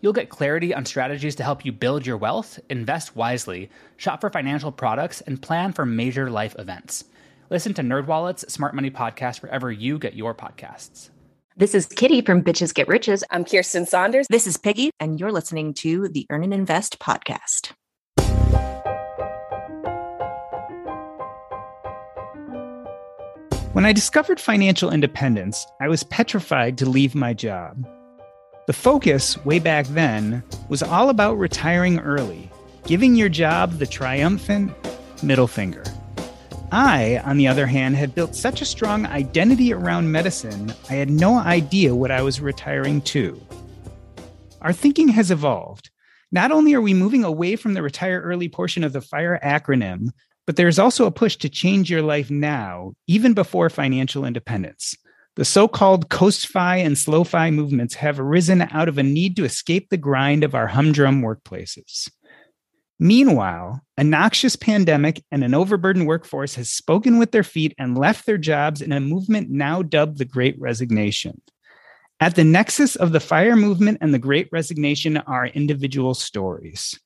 You'll get clarity on strategies to help you build your wealth, invest wisely, shop for financial products, and plan for major life events. Listen to NerdWallet's Smart Money Podcast wherever you get your podcasts. This is Kitty from Bitches Get Riches. I'm Kirsten Saunders. This is Piggy, and you're listening to the Earn and Invest podcast. When I discovered financial independence, I was petrified to leave my job. The focus, way back then, was all about retiring early, giving your job the triumphant middle finger. I, on the other hand, had built such a strong identity around medicine, I had no idea what I was retiring to. Our thinking has evolved. Not only are we moving away from the retire early portion of the FIRE acronym, but there's also a push to change your life now, even before financial independence. The so called coast-fi and slow-fi movements have arisen out of a need to escape the grind of our humdrum workplaces. Meanwhile, a noxious pandemic and an overburdened workforce has spoken with their feet and left their jobs in a movement now dubbed the Great Resignation. At the nexus of the fire movement and the Great Resignation are individual stories.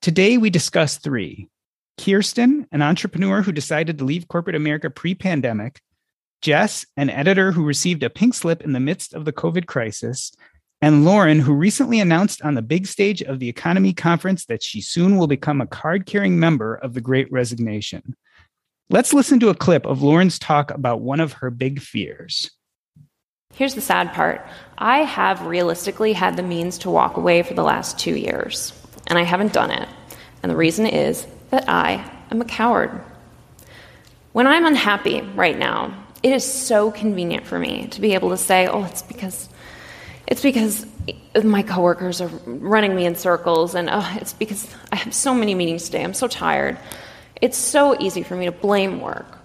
Today, we discuss three Kirsten, an entrepreneur who decided to leave corporate America pre pandemic, Jess, an editor who received a pink slip in the midst of the COVID crisis, and Lauren, who recently announced on the big stage of the EconoMe Conference that she soon will become a card carrying member of the Great Resignation. Let's listen to a clip of Lauren's talk about one of her big fears. Here's the sad part I have realistically had the means to walk away for the last two years, and I haven't done it. And the reason is that I am a coward. When I'm unhappy right now, it is so convenient for me to be able to say, oh, it's because it's because my coworkers are running me in circles and oh, it's because I have so many meetings today. I'm so tired. It's so easy for me to blame work.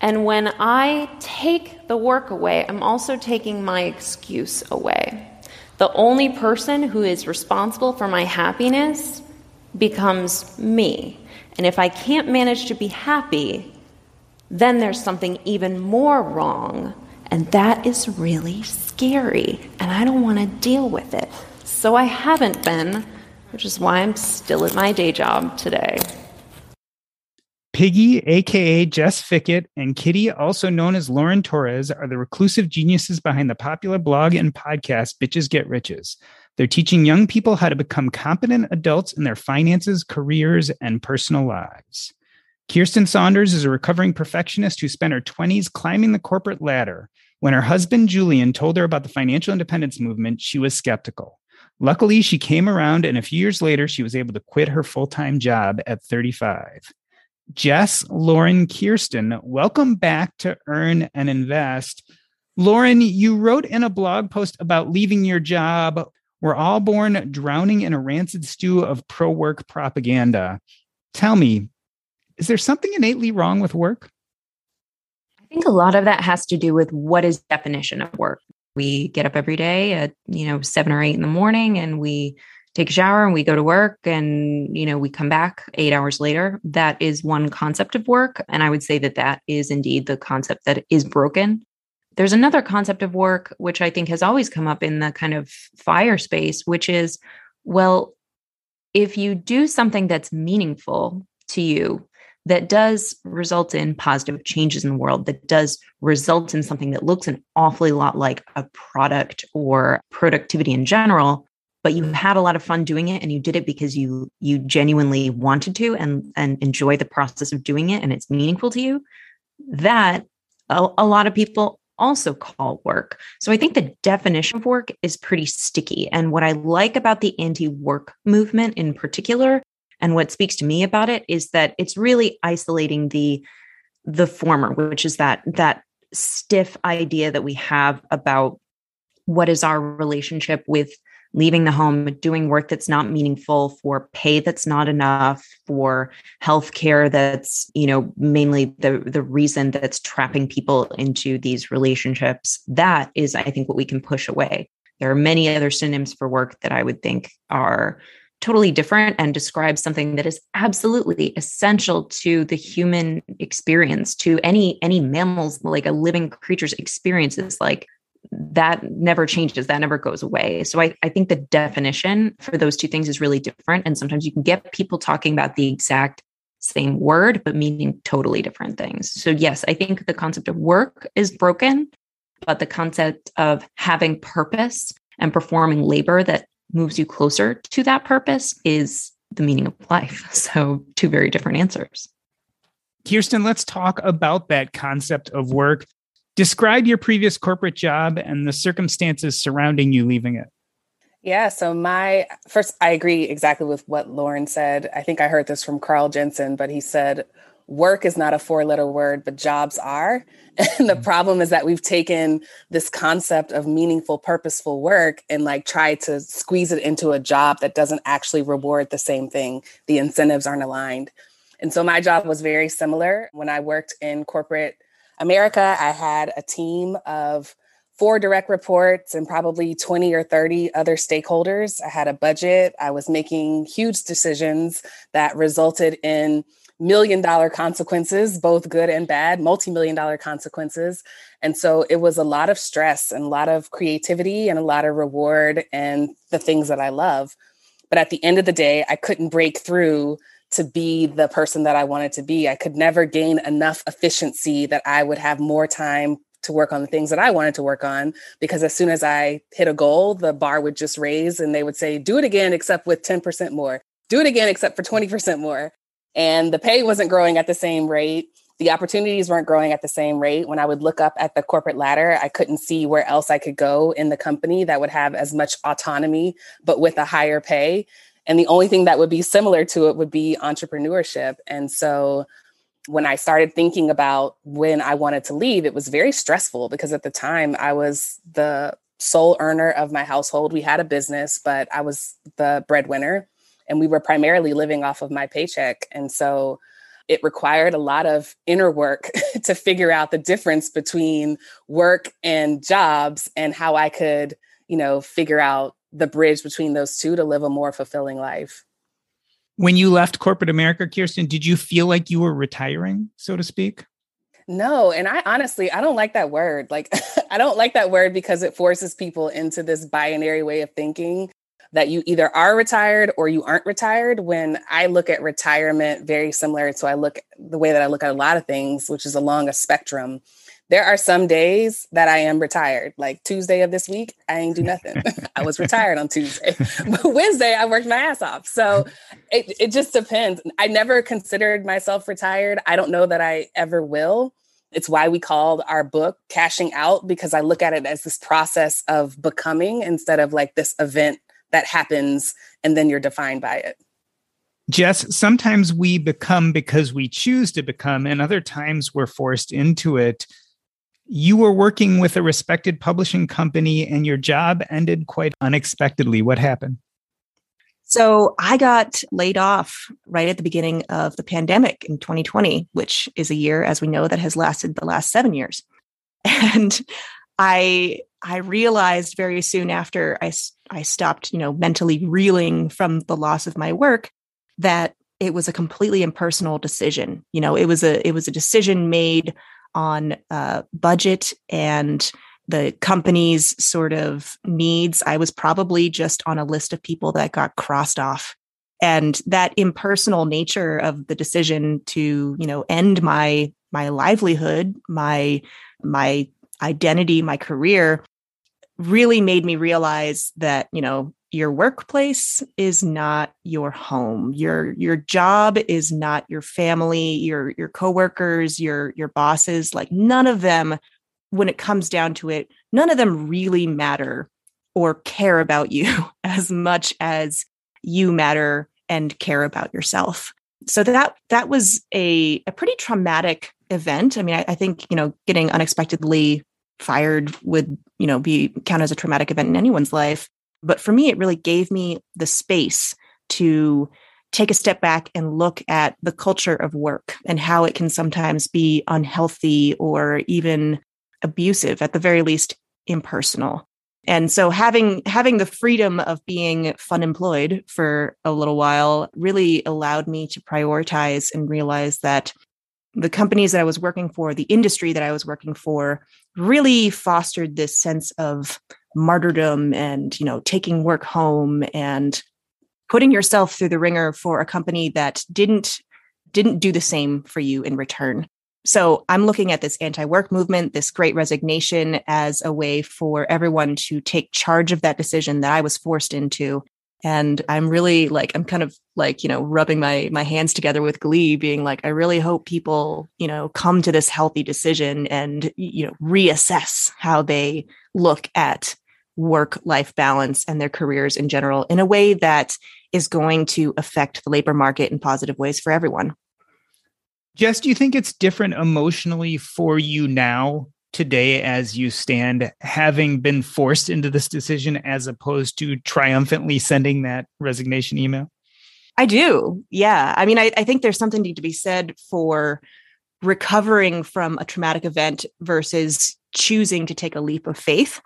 And when I take the work away, I'm also taking my excuse away. The only person who is responsible for my happiness becomes me. And if I can't manage to be happy, then there's something even more wrong. And that is really scary. And I don't want to deal with it. So I haven't been, which is why I'm still at my day job today. Piggy, aka Jess Fickett, and Kitty, also known as Lauren Torres, are the reclusive geniuses behind the popular blog and podcast Bitches Get Riches. They're teaching young people how to become competent adults in their finances, careers, and personal lives. Kirsten Saunders is a recovering perfectionist who spent her 20s climbing the corporate ladder. When her husband Julien told her about the financial independence movement, she was skeptical. Luckily, she came around, and a few years later, she was able to quit her full time job at 35. Jess, Lauren, Kirsten, welcome back to Earn and Invest. Lauren, you wrote in a blog post about leaving your job. We're all born drowning in a rancid stew of pro work propaganda. Tell me, is there something innately wrong with work? I think a lot of that has to do with what is definition of work. We get up every day at, you know, seven or eight in the morning and we take a shower and we go to work and, you know, we come back eight hours later. That is one concept of work. And I would say that that is indeed the concept that is broken. There's another concept of work, which I think has always come up in the kind of fire space, which is, well, if you do something that's meaningful to you, that does result in positive changes in the world, that does result in something that looks an awfully lot like a product or productivity in general, but you had a lot of fun doing it and you did it because you you genuinely wanted to and and enjoy the process of doing it and it's meaningful to you that a, a lot of people also call work. So i think the definition of work is pretty sticky. And what i like about the anti-work movement in particular and what speaks to me about it is that it's really isolating the the former which is that that stiff idea that we have about what is our relationship with leaving the home, doing work that's not meaningful, for pay that's not enough, for healthcare that's, you know, mainly the the reason that's trapping people into these relationships. That is, I think, what we can push away. There are many other synonyms for work that I would think are totally different and describes something that is absolutely essential to the human experience to any any mammals like a living creature's experiences like that never changes that never goes away. So I, I think the definition for those two things is really different and sometimes you can get people talking about the exact same word but meaning totally different things. So yes i think the concept of work is broken but the concept of having purpose and performing labor that moves you closer to that purpose is the meaning of life so two very different answers kirsten let's talk about that concept of work Describe your previous corporate job and the circumstances surrounding you leaving it. Yeah, so my first, I agree exactly with what Lauren said. I think I heard this from Carl Jensen, but he said, work is not a four letter word, but jobs are. And the mm-hmm. problem is that we've taken this concept of meaningful, purposeful work and like tried to squeeze it into a job that doesn't actually reward the same thing. The incentives aren't aligned. And so my job was very similar when I worked in corporate America, I had a team of four direct reports and probably 20 or 30 other stakeholders. I had a budget. I was making huge decisions that resulted in million dollar consequences, both good and bad, multi million dollar consequences. And so it was a lot of stress and a lot of creativity and a lot of reward and the things that I love. But at the end of the day, I couldn't break through to be the person that I wanted to be. I could never gain enough efficiency that I would have more time to work on the things that I wanted to work on because as soon as I hit a goal, the bar would just raise and they would say, do it again, except with 10% more. Do it again, except for 20% more. And the pay wasn't growing at the same rate. The opportunities weren't growing at the same rate. When I would look up at the corporate ladder, I couldn't see where else I could go in the company that would have as much autonomy, but with a higher pay. And the only thing that would be similar to it would be entrepreneurship. And so when I started thinking about when I wanted to leave, it was very stressful because at the time I was the sole earner of my household. We had a business, but I was the breadwinner and we were primarily living off of my paycheck. And so it required a lot of inner work to figure out the difference between work and jobs and how I could, you know, figure out the bridge between those two to live a more fulfilling life. When you left corporate America, Kirsten, did you feel like you were retiring, so to speak? No, and I honestly I don't like that word. Like I don't like that word because it forces people into this binary way of thinking that you either are retired or you aren't retired when I look at retirement very similar to I look the way that I look at a lot of things, which is along a spectrum there are some days that I am retired. Like Tuesday of this week, I ain't do nothing. I was retired on Tuesday. But Wednesday, I worked my ass off. So it, it just depends. I never considered myself retired. I don't know that I ever will. It's why we called our book Cashing Out, because I look at it as this process of becoming instead of like this event that happens and then you're defined by it. Jess, sometimes we become because we choose to become, and other times we're forced into it you were working with a respected publishing company and your job ended quite unexpectedly. What happened? So I got laid off right at the beginning of the pandemic in 2020, which is a year, as we know, that has lasted the last seven years. And I I realized very soon after I I stopped, you know, mentally reeling from the loss of my work that it was a completely impersonal decision. You know, it was a it was a decision made on uh, budget and the company's sort of needs. I was probably just on a list of people that got crossed off. And that impersonal nature of the decision to, you know, end my my livelihood, my my identity, my career really made me realize that, you know, your workplace is not your home. Your your job is not your family, your your coworkers, your your bosses, like none of them when it comes down to it, none of them really matter or care about you as much as you matter and care about yourself. So that that was a, a pretty traumatic event. I mean, I, I think, you know, getting unexpectedly fired would, you know, be count as a traumatic event in anyone's life. But for me, it really gave me the space to take a step back and look at the culture of work and how it can sometimes be unhealthy or even abusive, at the very least, impersonal. And so having having the freedom of being fun employed for a little while really allowed me to prioritize and realize that the companies that I was working for, the industry that I was working for, really fostered this sense of martyrdom and, you know, taking work home and putting yourself through the ringer for a company that didn't didn't do the same for you in return. So I'm looking at this anti work movement, this great resignation, as a way for everyone to take charge of that decision that I was forced into. And I'm really like, I'm kind of like, you know, rubbing my, my hands together with glee, being like, I really hope people, you know, come to this healthy decision and, you know, reassess how they look at work life balance and their careers in general in a way that is going to affect the labor market in positive ways for everyone. Jess, do you think it's different emotionally for you now today as you stand, having been forced into this decision as opposed to triumphantly sending that resignation email? I do. Yeah. I mean, I, I think there's something to be said for recovering from a traumatic event versus choosing to take a leap of faith.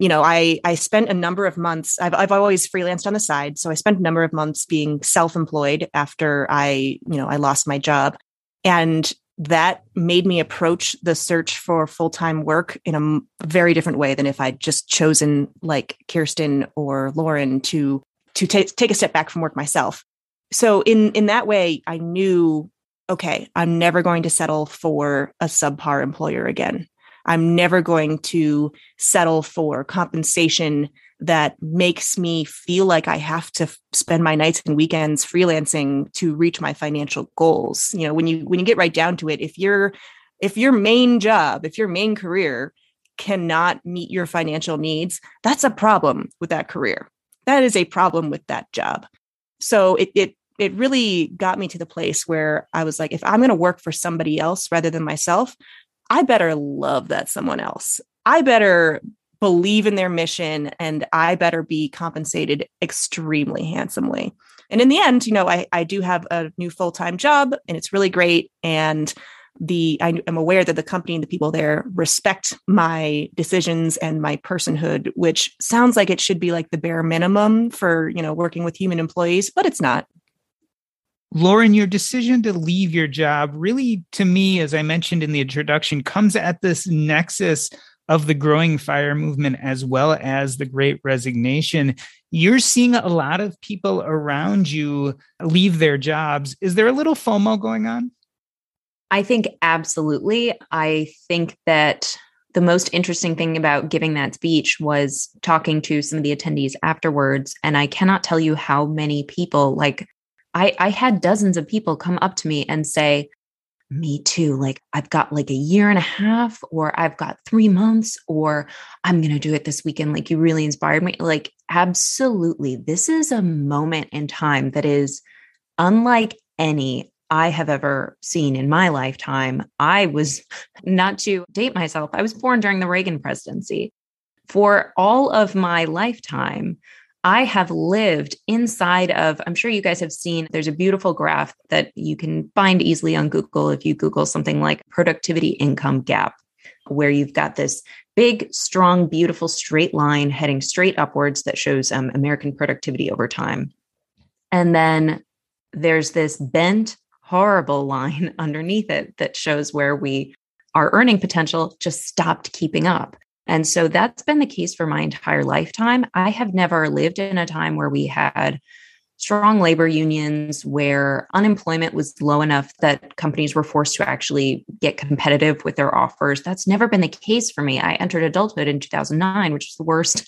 You know, I I spent a number of months. I've I've always freelanced on the side, so I spent a number of months being self-employed after I, you know, I lost my job. And that made me approach the search for full time work in a very different way than if I'd just chosen, like Kirsten or Lauren, to to t- take a step back from work myself. So in in that way, I knew, okay, I'm never going to settle for a subpar employer again. I'm never going to settle for compensation that makes me feel like I have to spend my nights and weekends freelancing to reach my financial goals. You know, when you when you get right down to it, if you're if your main job, if your main career cannot meet your financial needs, that's a problem with that career. That is a problem with that job. So it it it really got me to the place where I was like, if I'm going to work for somebody else rather than myself, I better love that someone else. I better believe in their mission and I better be compensated extremely handsomely. And in the end, you know, I, I do have a new full time job and it's really great. And the I am aware that the company and the people there respect my decisions and my personhood, which sounds like it should be like the bare minimum for you know working with human employees, but it's not. Lauren, your decision to leave your job really, to me, as I mentioned in the introduction, comes at this nexus of the growing fire movement as well as the great resignation. You're seeing a lot of people around you leave their jobs. Is there a little fomo going on? I think absolutely. I think that the most interesting thing about giving that speech was talking to some of the attendees afterwards and i cannot tell you how many people like i i had dozens of people come up to me and say me too. Like I've got like a year and a half, or I've got three months, or I'm going to do it this weekend. Like you really inspired me. Like, absolutely. This is a moment in time that is unlike any I have ever seen in my lifetime. I was not to date myself, I was born during the Reagan presidency. For all of my lifetime, I have lived inside of, I'm sure you guys have seen, there's a beautiful graph that you can find easily on Google if you Google something like productivity income gap, where you've got this big, strong, beautiful straight line heading straight upwards that shows um, American productivity over time. And then there's this bent, horrible line underneath it that shows where we, our earning potential just stopped keeping up. And so that's been the case for my entire lifetime. I have never lived in a time where we had strong labor unions where unemployment was low enough that companies were forced to actually get competitive with their offers. That's never been the case for me. I entered adulthood in 2009, which is the worst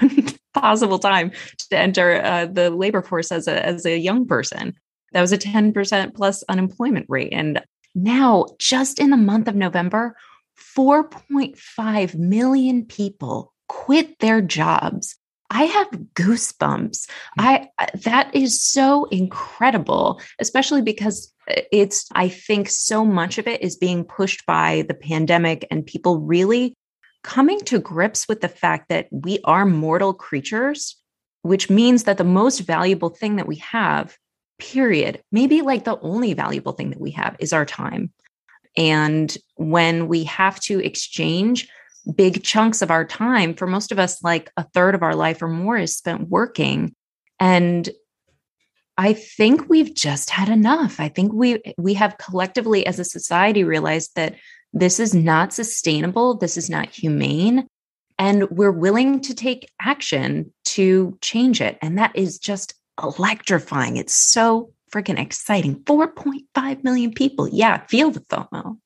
possible time to enter uh, the labor force as a, as a young person. That was a 10% plus unemployment rate. And now, just in the month of November, 4.5 million people quit their jobs I have goosebumps. Hmm. I that is so incredible, especially because uh, it's I think so much of it is being pushed by the pandemic and people really coming to grips with the fact that we are mortal creatures, which means that the most valuable thing that we have, period, maybe like the only valuable thing that we have is our time. And when we have to exchange big chunks of our time for most of us like a third of our life or more is spent working. And i think we've just had enough. I think we we have collectively as a society realized that this is not sustainable. This is not humane. And we're willing to take action to change it. And that is just electrifying. It's so freaking exciting 4.5 million people yeah feel the fomo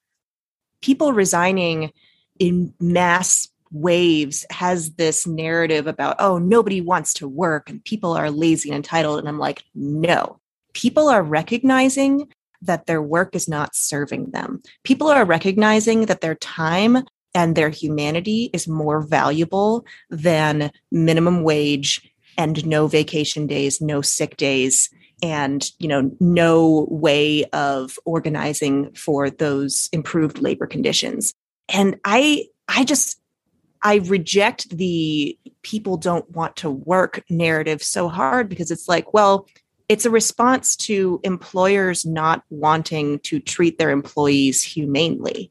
people resigning in mass waves has this narrative about, oh, nobody wants to work and people are lazy and entitled. And I'm like, no, people are recognizing that their work is not serving them. People are recognizing that their time and their humanity is more valuable than minimum wage and no vacation days, no sick days, and you know no way of organizing for those improved labor conditions. And i i just i reject the people don't want to work narrative so hard because it's like well it's a response to employers not wanting to treat their employees humanely.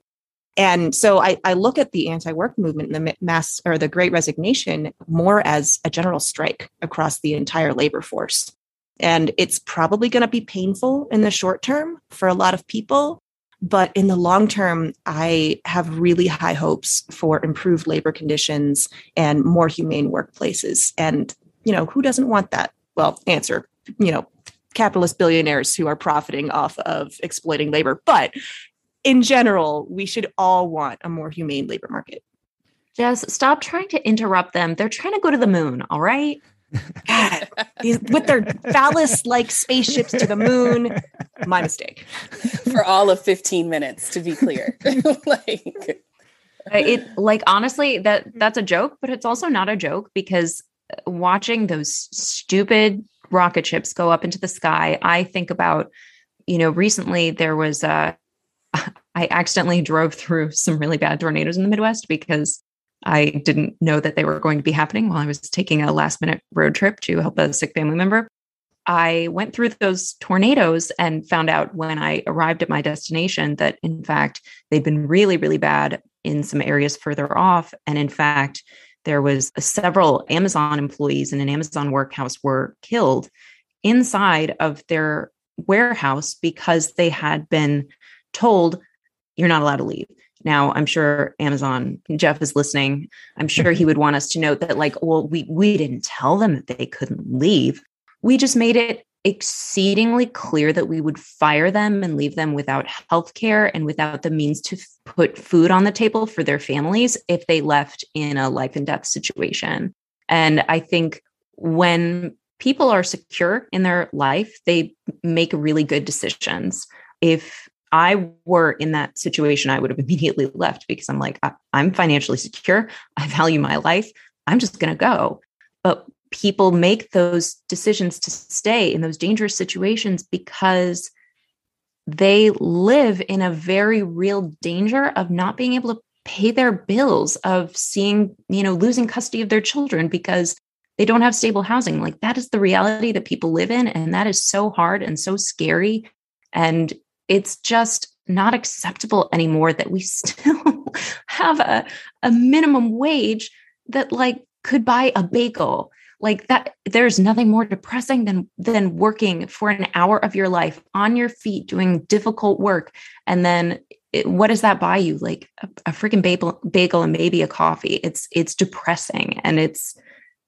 And so I, I look at the anti-work movement and the mass or the great resignation more as a general strike across the entire labor force and it's probably going to be painful in the short term for a lot of people but in the long term, I have really high hopes for improved labor conditions and more humane workplaces. And, you know, who doesn't want that? Well, answer, you know, capitalist billionaires who are profiting off of exploiting labor. But in general, we should all want a more humane labor market. Jess, stop trying to interrupt them. They're trying to go to the moon, all right? God, with their phallus like spaceships to the moon. My mistake. For all of 15 minutes, to be clear. like it like honestly, that that's a joke, but it's also not a joke because uh, watching those stupid rocket ships go up into the sky, I think about, you know, recently there was uh, a I accidentally drove through some really bad tornadoes in the Midwest because I didn't know that they were going to be happening while I was taking a last minute road trip to help a sick family member. I went through those tornadoes and found out when I arrived at my destination that, in fact, they've been really, really bad in some areas further off. And in fact, there was several Amazon employees in an Amazon workhouse were killed inside of their warehouse because they had been told you're not allowed to leave. Now, I'm sure Amazon, Jeff is listening. I'm sure he would want us to note that, like, well, we, we didn't tell them that they couldn't leave. We just made it exceedingly clear that we would fire them and leave them without health care and without the means to f- put food on the table for their families if they left in a life and death situation. And I think when people are secure in their life, they make really good decisions. If I were in that situation, I would have immediately left because I'm like, I, am financially secure. I value my life. I'm just going to go. But people make those decisions to stay in those dangerous situations because they live in a very real danger of not being able to pay their bills, of seeing, you know, losing custody of their children because they don't have stable housing. Like that is the reality that people live in. And that is so hard and so scary. And it's just not acceptable anymore that we still have a, a minimum wage that like could buy a bagel. Like that there's nothing more depressing than than working for an hour of your life on your feet doing difficult work and then it, what does that buy you? Like a, a freaking bagel, bagel and maybe a coffee. It's it's depressing and it's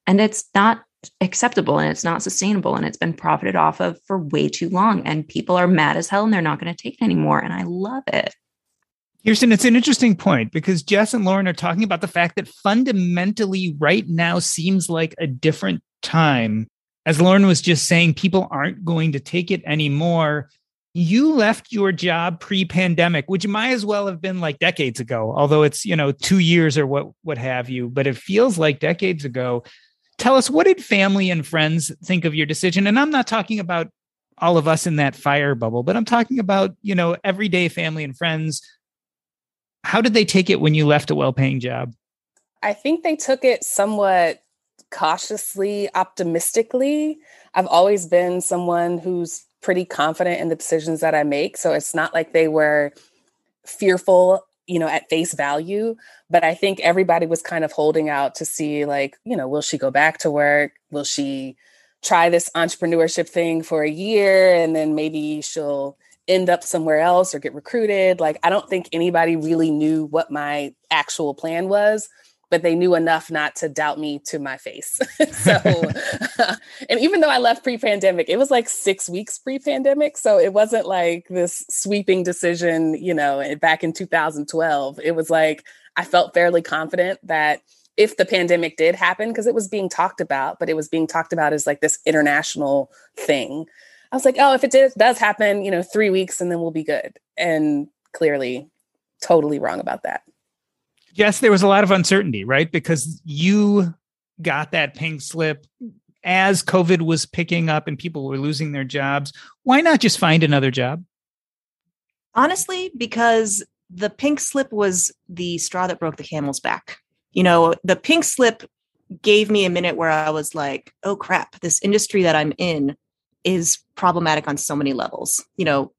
and it's not acceptable and it's not sustainable and it's been profited off of for way too long and people are mad as hell and they're not going to take it anymore and i love it Kirsten, it's an interesting point because Jess and Lauren are talking about the fact that fundamentally right now seems like a different time. As Lauren was just saying, people aren't going to take it anymore. You left your job pre-pandemic, which might as well have been like decades ago, although it's, you know, 2 years or what what have you, but it feels like decades ago. Tell us what did family and friends think of your decision? And I'm not talking about all of us in that fire bubble, but I'm talking about, you know, everyday family and friends how did they take it when you left a well paying job? I think they took it somewhat cautiously, optimistically. I've always been someone who's pretty confident in the decisions that I make. So it's not like they were fearful, you know, at face value. But I think everybody was kind of holding out to see, like, you know, will she go back to work? Will she try this entrepreneurship thing for a year and then maybe she'll end up somewhere else or get recruited. Like, I don't think anybody really knew what my actual plan was, but they knew enough not to doubt me to my face. so, and even though I left pre pandemic, it was like six weeks pre pandemic. So it wasn't like this sweeping decision, you know, eh, back in 2012. It was like, I felt fairly confident that if the pandemic did happen, because it was being talked about, but it was being talked about as like this international thing. I was like, oh, if it did, does happen, you know, three weeks and then we'll be good. And clearly, totally wrong about that. Yes, there was a lot of uncertainty, right? Because you got that pink slip as COVID was picking up and people were losing their jobs. Why not just find another job? Honestly, because the pink slip was the straw that broke the camel's back. You know, the pink slip gave me a minute where I was like, oh crap, this industry that I'm in is problematic on so many levels. You know,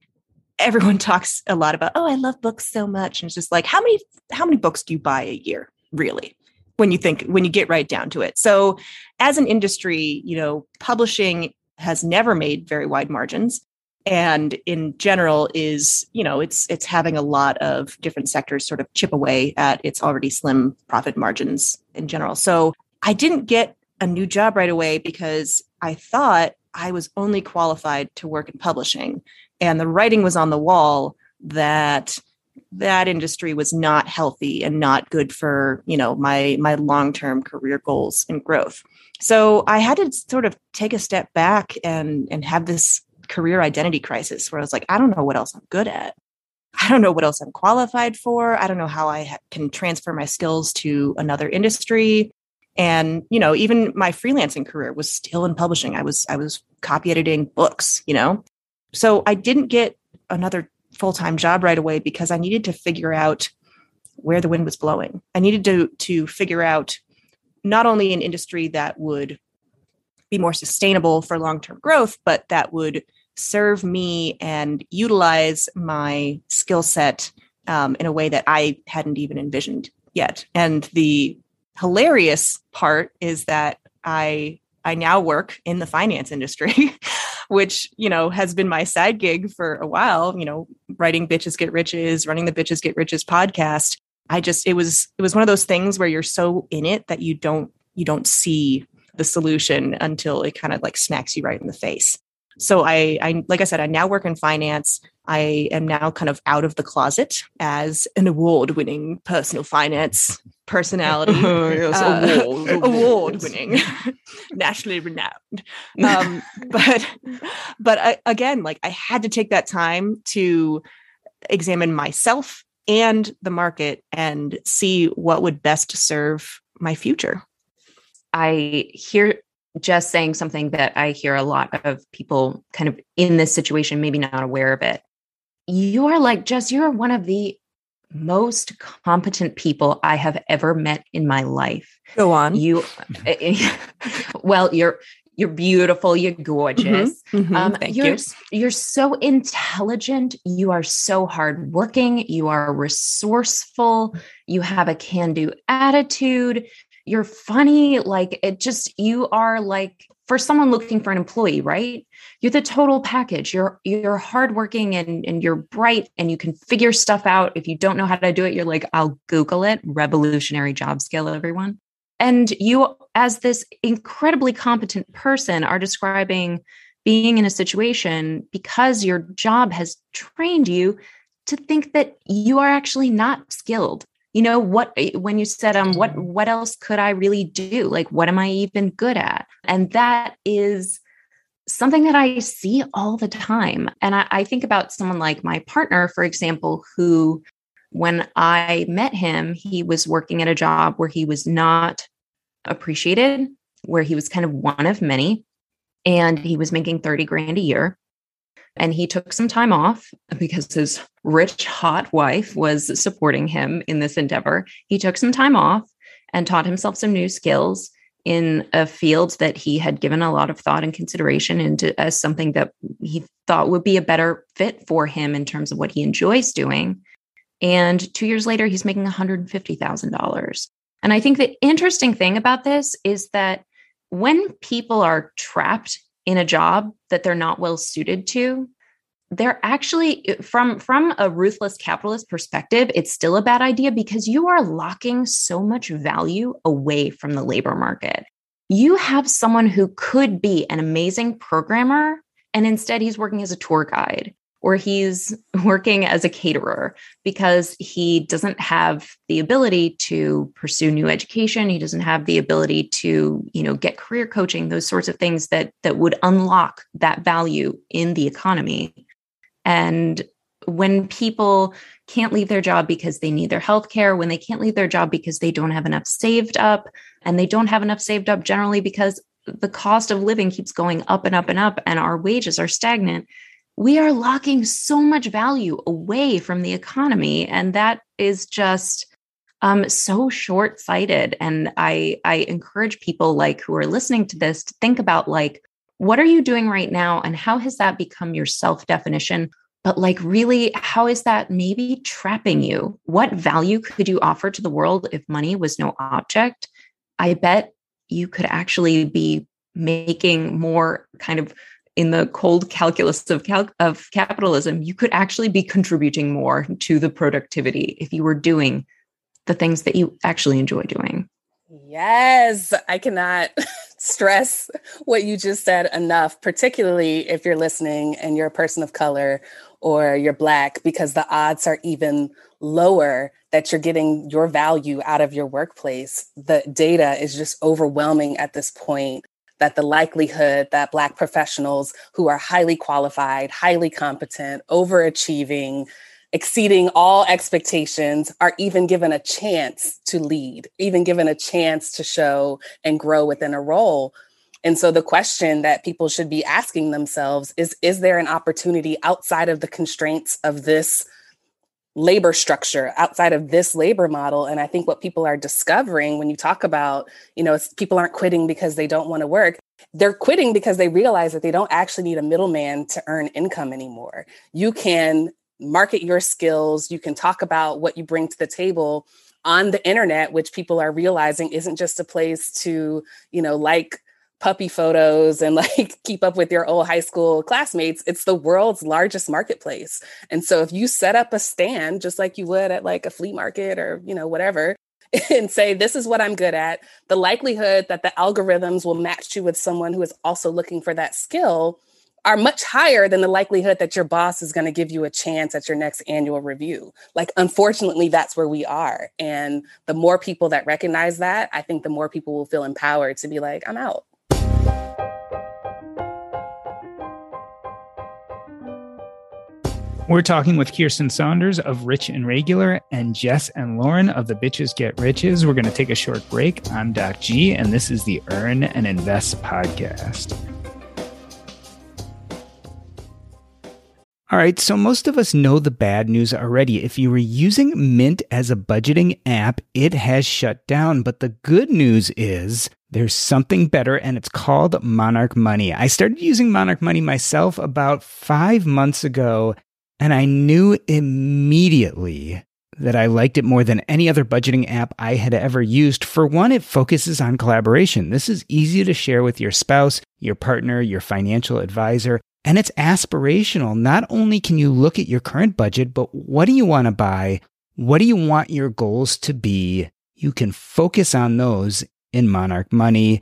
everyone talks a lot about, oh, I love books so much. And it's just like, how many, how many books do you buy a year, really? When you think, when you get right down to it. So as an industry, you know, publishing has never made very wide margins and in general is you know it's it's having a lot of different sectors sort of chip away at its already slim profit margins in general so i didn't get a new job right away because i thought I was only qualified to work in publishing. And the writing was on the wall that that industry was not healthy and not good for you know my my long-term career goals and growth. So i had to sort of take a step back and and have this career identity crisis where i was like i don't know what else i'm good at. I don't know what else i'm qualified for. I don't know how i ha- can transfer my skills to another industry. And you know even my freelancing career was still in publishing. I was i was copy editing books you know so i didn't get another full-time job right away because i needed to figure out where the wind was blowing. I needed to to figure out not only an industry that would be more sustainable for long-term growth but that would serve me and utilize my skill set um, in a way that i hadn't even envisioned yet. And the hilarious part is that I I now work in the finance industry, which, you know, has been my side gig for a while, you know, writing Bitches Get Riches, running the Bitches Get Riches podcast. I just it was it was one of those things where you're so in it that you don't you don't see the solution until it kind of like smacks you right in the face. So I I like I said I now work in finance. I am now kind of out of the closet as an award winning personal finance personality. yes, uh, award, award winning, nationally renowned. Um, but but I, again, like I had to take that time to examine myself and the market and see what would best serve my future. I hear just saying something that I hear a lot of people kind of in this situation, maybe not aware of it you are like Jess, you're one of the most competent people I have ever met in my life. Go on. You well, you're you're beautiful, you're gorgeous. Mm-hmm, mm-hmm, um, you're, you. You're so intelligent. You are so hardworking. You are resourceful. You have a can-do attitude. You're funny. Like it just, you are like for someone looking for an employee, right? You're the total package. You're you're hardworking and and you're bright and you can figure stuff out. If you don't know how to do it, you're like, I'll Google it. Revolutionary job skill, everyone. And you as this incredibly competent person, are describing being in a situation because your job has trained you to think that you are actually not skilled you know what eh, when you said um what what else could i really do? Like what am i even good at? And that is something that i see all the time. And I, I think about someone like my partner for example who when i met him he was working at a job where he was not appreciated where he was kind of one of many and he was making 30 grand a year and he took some time off because his rich, hot wife was supporting him in this endeavor. He took some time off and taught himself some new skills in a field that he had given a lot of thought and consideration into as something that he thought would be a better fit for him in terms of what he enjoys doing. And two years later, he's making $150,000. And I think the interesting thing about this is that when people are trapped in a job that they're not well suited to they're actually from from a ruthless capitalist perspective it's still a bad idea because you are locking so much value away from the labor market. You have someone who could be an amazing programmer and instead he's working as a tour guide or he's working as a caterer because he doesn't have the ability to pursue new education. He doesn't have the ability to you know get career coaching those sorts of things that that would unlock that value in the economy. And when people can't leave their job because they need their health care when they can't leave their job because they don't have enough saved up and they don't have enough saved up generally because the cost of living keeps going up and up and up and our wages are stagnant we are locking so much value away from the economy and that is just um, so short-sighted. And i i encourage people like who are listening to this to think about like what are you doing right now and how has that become your self-definition? But like really how is that maybe trapping you? What value could you offer to the world if money was no object? I bet you could actually be making more kind of in the cold calculus of, cal- of capitalism, you could actually be contributing more to the productivity if you were doing the things that you actually enjoy doing. Yes, I cannot stress what you just said enough, particularly if you're listening and you're a person of color or you're Black, because the odds are even lower that you're getting your value out of your workplace. The data is just overwhelming at this point that the likelihood that Black professionals who are highly qualified, highly competent, overachieving, exceeding all expectations are even given a chance to lead, even given a chance to show and grow within a role. And so the question that people should be asking themselves is Is there an opportunity outside of the constraints of this labor structure outside of this labor model. And i think what people are discovering when you talk about you know people aren't quitting because they don't want to work they're quitting because they realize that they don't actually need a middleman to earn income anymore. You can market your skills you can talk about what you bring to the table on the internet which people are realizing isn't just a place to you know like puppy photos and like keep up with your old high school classmates. It's the world's largest marketplace. And so if you set up a stand just like you would at like a flea market or, you know, whatever, and say, this is what I'm good at, the likelihood that the algorithms will match you with someone who is also looking for that skill are much higher than the likelihood that your boss is going to give you a chance at your next annual review. Like, unfortunately, that's where we are. And the more people that recognize that, I think the more people will feel empowered to be like, I'm out. We're talking with Kirsten Saunders of Rich and Regular and Jess and Lauren of the Bitches Get Riches. We're going to take a short break. I'm Doc G, and this is the Earn and Invest podcast. All right, so most of us know the bad news already. If you were using Mint as a budgeting app, it has shut down. But the good news is there's something better, and it's called Monarch Money. I started using Monarch Money myself about five months ago, and I knew immediately that I liked it more than any other budgeting app I had ever used. For one, it focuses on collaboration. This is easy to share with your spouse, your partner, your financial advisor, and it's aspirational. Not only can you look at your current budget, but what do you want to buy? What do you want your goals to be? You can focus on those in Monarch Money.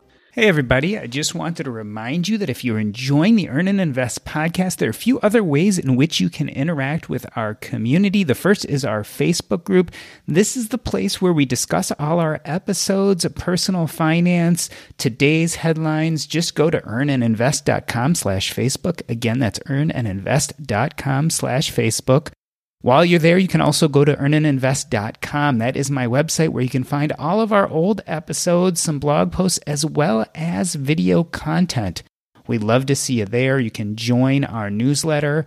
Hey, everybody. I just wanted to remind you that if you're enjoying the Earn and Invest podcast, there are a few other ways in which you can interact with our community. The first is our Facebook group. This is the place where we discuss all our episodes, of personal finance, today's headlines. Just go to earnandinvest.com slash Facebook. Again, that's earnandinvest.com slash Facebook. While you're there, you can also go to earnandinvest.com. That is my website where you can find all of our old episodes, some blog posts, as well as video content. We'd love to see you there. You can join our newsletter.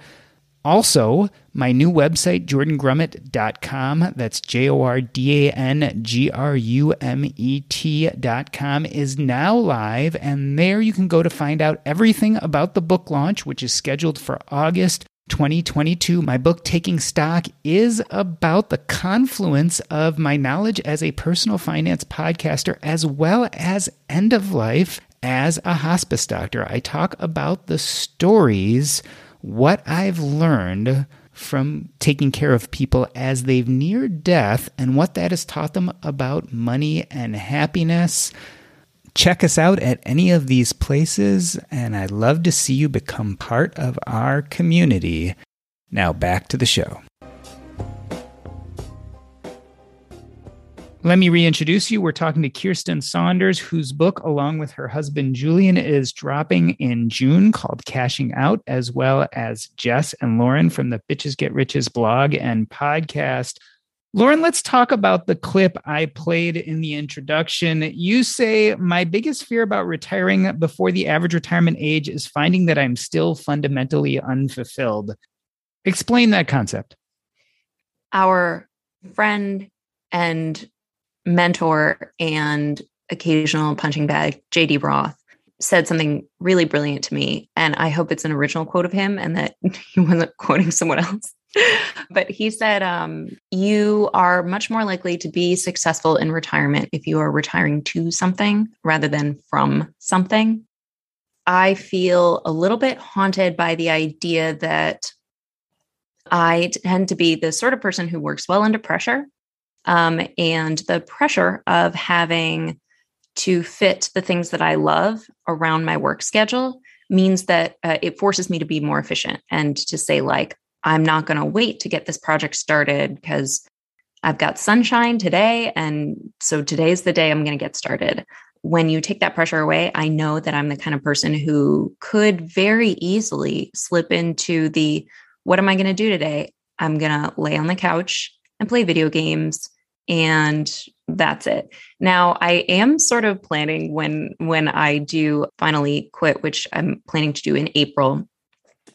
Also, my new website, jordangrumet.com, that's J O R D A N G R U M E T.com, is now live. And there you can go to find out everything about the book launch, which is scheduled for August 2022, my book, Taking Stock, is about the confluence of my knowledge as a personal finance podcaster as well as end of life as a hospice doctor. I talk about the stories, what I've learned from taking care of people as they've near death, and what that has taught them about money and happiness. Check us out at any of these places, and I'd love to see you become part of our community. Now back to the show. Let me reintroduce you. We're talking to Kiersten Saunders, whose book, along with her husband Julien, is dropping in June called Cashing Out, as well as Jess and Lauren from the Bitches Get Riches blog and podcast. Lauren, let's talk about the clip I played in the introduction. You say, My biggest fear about retiring before the average retirement age is finding that I'm still fundamentally unfulfilled. Explain that concept. Our friend and mentor and occasional punching bag, JD Roth, said something really brilliant to me. And I hope it's an original quote of him and that he wasn't quoting someone else. but he said, um, You are much more likely to be successful in retirement if you are retiring to something rather than from something. I feel a little bit haunted by the idea that I tend to be the sort of person who works well under pressure. Um, and the pressure of having to fit the things that I love around my work schedule means that uh, it forces me to be more efficient and to say, like, I'm not going to wait to get this project started because I've got sunshine today. And so today's the day I'm going to get started. When you take that pressure away, I know that I'm the kind of person who could very easily slip into the what am I going to do today? I'm going to lay on the couch and play video games and that's it. Now I am sort of planning when when I do finally quit, which I'm planning to do in April.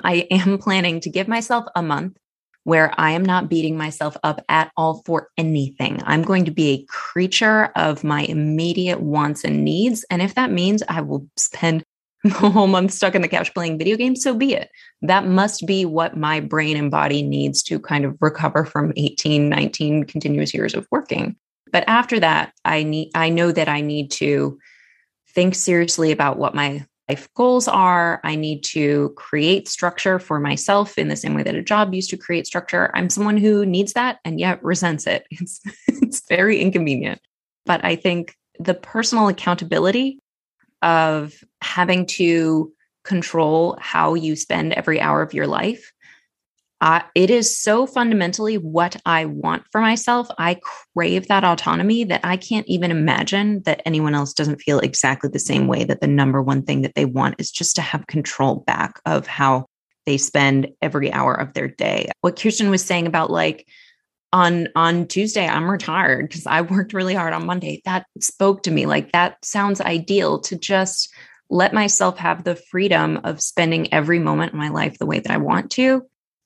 I am planning to give myself a month where I am not beating myself up at all for anything. I'm going to be a creature of my immediate wants and needs. And if that means I will spend the whole month stuck in the couch playing video games, so be it. That must be what my brain and body needs to kind of recover from 18, 19 continuous years of working. But after that, I need I know that I need to think seriously about what my life goals are. I need to create structure for myself in the same way that a job used to create structure. I'm someone who needs that and yet resents it. It's, it's very inconvenient. But I think the personal accountability of having to control how you spend every hour of your life. It is so fundamentally what I want for myself. I crave that autonomy that I can't even imagine that anyone else doesn't feel exactly the same way. That the number one thing that they want is just to have control back of how they spend every hour of their day. What Kiersten was saying about like, on on Tuesday I'm retired because I worked really hard on Monday. That spoke to me like that sounds ideal to just let myself have the freedom of spending every moment in my life the way that I want to.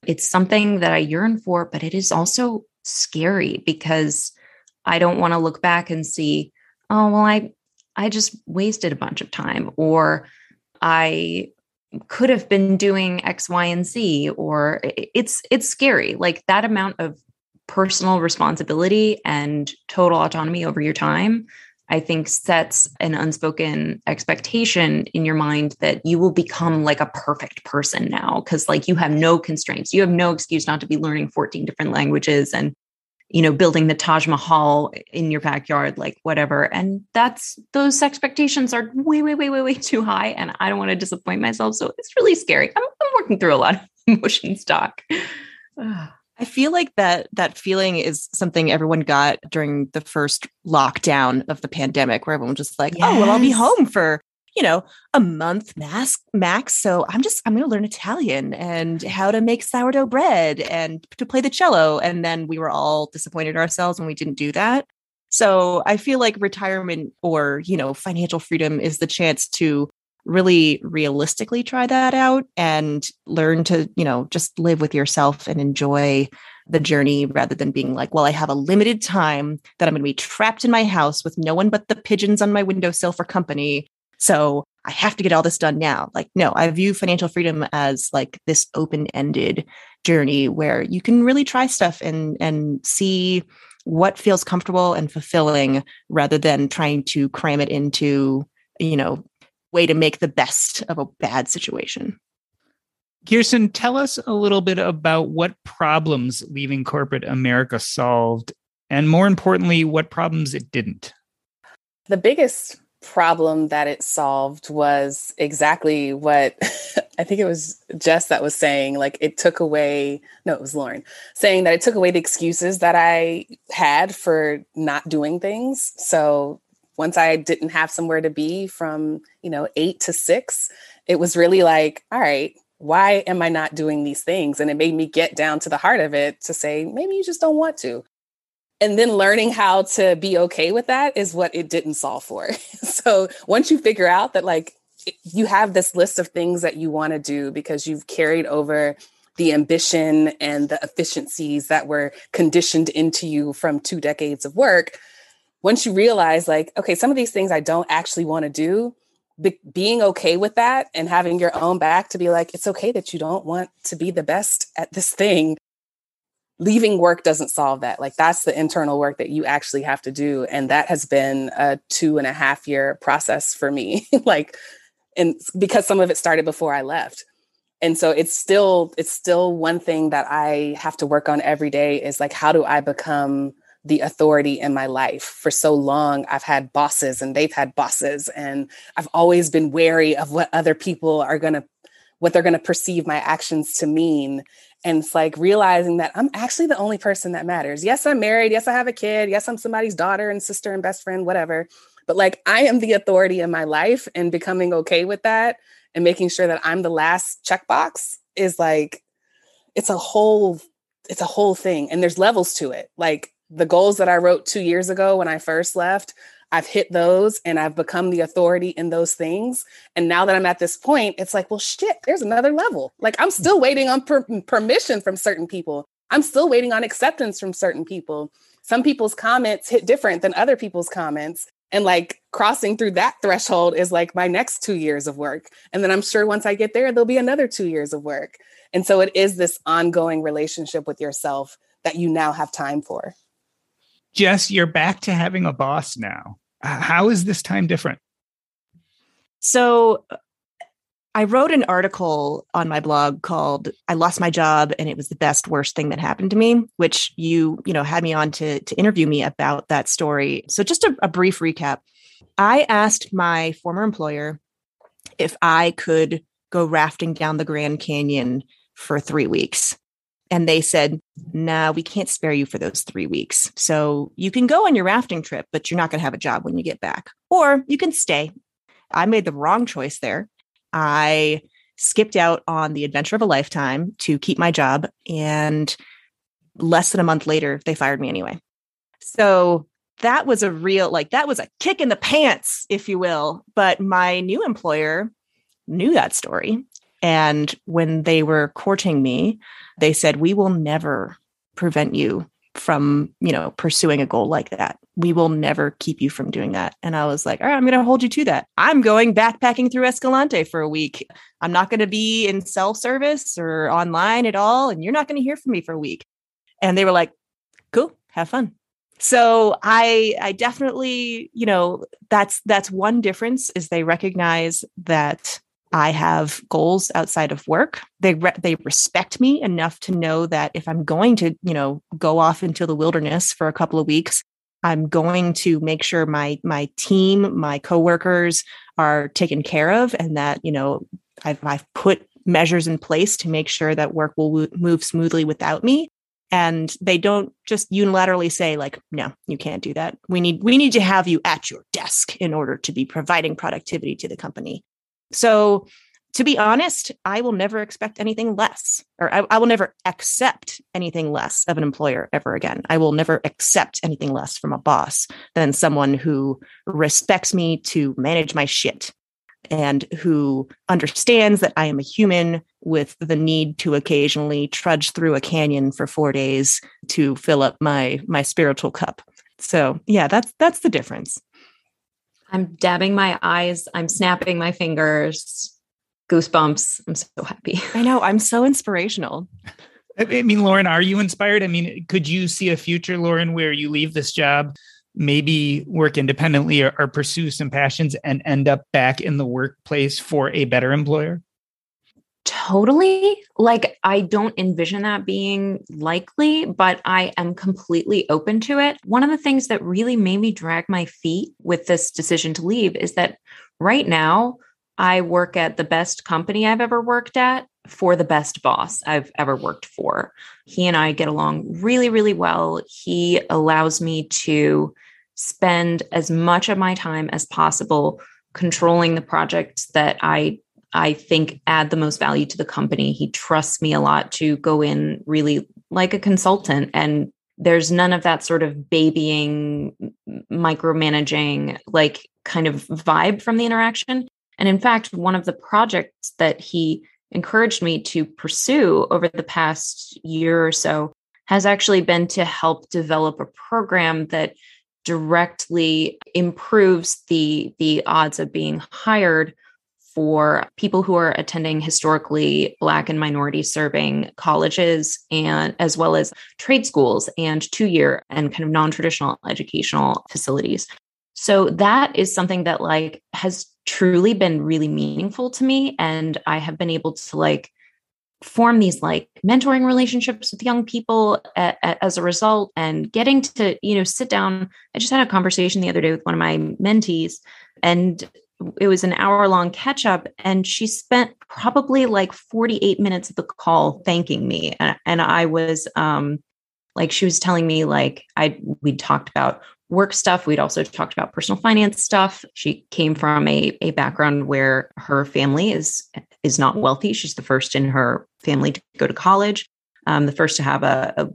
It's something that I yearn for, but it is also scary because I don't want to look back and see, oh well I I just wasted a bunch of time or I could have been doing X, Y, and Z, or it's it's scary. Like that amount of personal responsibility and total autonomy over your time, I think sets an unspoken expectation in your mind that you will become like a perfect person now because like you have no constraints. You have no excuse not to be learning 14 different languages and you know building the Taj Mahal in your backyard like whatever. And that's those expectations are way way way way way too high and I don't want to disappoint myself so it's really scary. I'm, I'm working through a lot of emotion stock. I feel like that that feeling is something everyone got during the first lockdown of the pandemic, where everyone was just like, yes. "Oh, well, I'll be home for you know a month max max, so I'm just I'm going to learn Italian and how to make sourdough bread and to play the cello." And then we were all disappointed ourselves when we didn't do that. So I feel like retirement or you know financial freedom is the chance to really realistically try that out and learn to, you know, just live with yourself and enjoy the journey rather than being like, well, I have a limited time that I'm going to be trapped in my house with no one but the pigeons on my windowsill for company. So I have to get all this done now. Like, no, I view financial freedom as like this open ended journey where you can really try stuff and, and see what feels comfortable and fulfilling rather than trying to cram it into, you know, way to make the best of a bad situation. Kiersten, tell us a little bit about what problems leaving corporate America solved, and more importantly, what problems it didn't. The biggest problem that it solved was exactly what I think it was Jess that was saying. Like it took away, no, it was Lauren saying that it took away the excuses that I had for not doing things. So once I didn't have somewhere to be from, you know, eight to six, it was really like, all right, why am I not doing these things? And it made me get down to the heart of it to say, maybe you just don't want to. And then learning how to be okay with that is what it didn't solve for. so once you figure out that, like, you have this list of things that you want to do because you've carried over the ambition and the efficiencies that were conditioned into you from two decades of work once you realize like okay some of these things i don't actually want to do be- being okay with that and having your own back to be like it's okay that you don't want to be the best at this thing. Leaving work doesn't solve that. Like that's the internal work that you actually have to do and that has been a two and a half year process for me like and because some of it started before i left. And so it's still it's still one thing that i have to work on every day is like how do i become the authority in my life. For so long, I've had bosses and they've had bosses, and I've always been wary of what other people are going to, what they're going to perceive my actions to mean. And it's like realizing that I'm actually the only person that matters. Yes, I'm married. Yes, I have a kid. Yes, I'm somebody's daughter and sister and best friend, whatever. But like, I am the authority in my life, and becoming okay with that and making sure that I'm the last checkbox is like, it's a whole it's a whole thing and there's levels to it like the goals that I wrote two years ago when I first left, I've hit those and I've become the authority in those things. And now that I'm at this point, it's like, well, shit, there's another level. Like I'm still waiting on per- permission from certain people. I'm still waiting on acceptance from certain people. Some people's comments hit different than other people's comments. And like crossing through that threshold is like my next two years of work. And then I'm sure once I get there, there'll be another two years of work. And so it is this ongoing relationship with yourself that you now have time for. Jess, you're back to having a boss now. How is this time different? So I wrote an article on my blog called I lost my job and it was the best worst thing that happened to me, which you, you know, had me on to to interview me about that story. So just a, a brief recap. I asked my former employer if I could go rafting down the Grand Canyon for three weeks. And they said, nah, we can't spare you for those three weeks. So you can go on your rafting trip, but you're not going to have a job when you get back, or you can stay. I made the wrong choice there. I skipped out on the adventure of a lifetime to keep my job. And less than a month later, they fired me anyway. So that was a real, like, that was a kick in the pants, if you will. But my new employer knew that story. And when they were courting me, they said, We will never prevent you from, you know, pursuing a goal like that. We will never keep you from doing that. And I was like, all right, I'm going to hold you to that. I'm going backpacking through Escalante for a week. I'm not going to be in self service or online at all. And you're not going to hear from me for a week. And they were like, cool, have fun. So I I definitely, you know, that's that's one difference is they recognize that I have goals outside of work. They re- they respect me enough to know that if I'm going to, you know, go off into the wilderness for a couple of weeks, I'm going to make sure my my team, my coworkers are taken care of and that, you know, I've I've put measures in place to make sure that work will w- move smoothly without me. And they don't just unilaterally say like no you can't do that. We need we need to have you at your desk in order to be providing productivity to the company so, to be honest, I will never expect anything less, or I, I, will never accept anything less of an employer ever again. I will never accept anything less from a boss than someone who respects me to manage my shit and who understands that I am a human with the need to occasionally trudge through a canyon for four days to fill up my my spiritual cup. So yeah, that's that's the difference. I'm dabbing my eyes. I'm snapping my fingers. Goosebumps. I'm so happy. I know. I'm so inspirational. I mean, Lauren, are you inspired? I mean, could you see a future, Lauren, where you leave this job, maybe work independently or, or pursue some passions and end up back in the workplace for a better employer? Totally. Like, I don't envision that being likely, but I am completely open to it. One of the things that really made me drag my feet with this decision to leave is that right now, I work at the best company I've ever worked at for the best boss I've ever worked for. He and I get along really, really well. He allows me to spend as much of my time as possible controlling the projects that I I think add the most value to the company. He trusts me a lot to go in really like a consultant and there's none of that sort of babying micromanaging like kind of vibe from the interaction. And in fact, one of the projects that he encouraged me to pursue over the past year or so has actually been to help develop a program that directly improves the the odds of being hired for people who are attending historically black and minority serving colleges and as well as trade schools and two year and kind of non-traditional educational facilities. So that is something that like has truly been really meaningful to me and i have been able to like form these like mentoring relationships with young people as a result. And getting to you know sit down i just had a conversation the other day with one of my mentees and it was an hour long catch up and she spent probably like 48 minutes of the call thanking me. And, and i was um like she was telling me like i we'd talked about work stuff we'd also talked about personal finance stuff. She came from a, a background where her family is is not wealthy. She's the first in her family to go to college um, the first to have a, a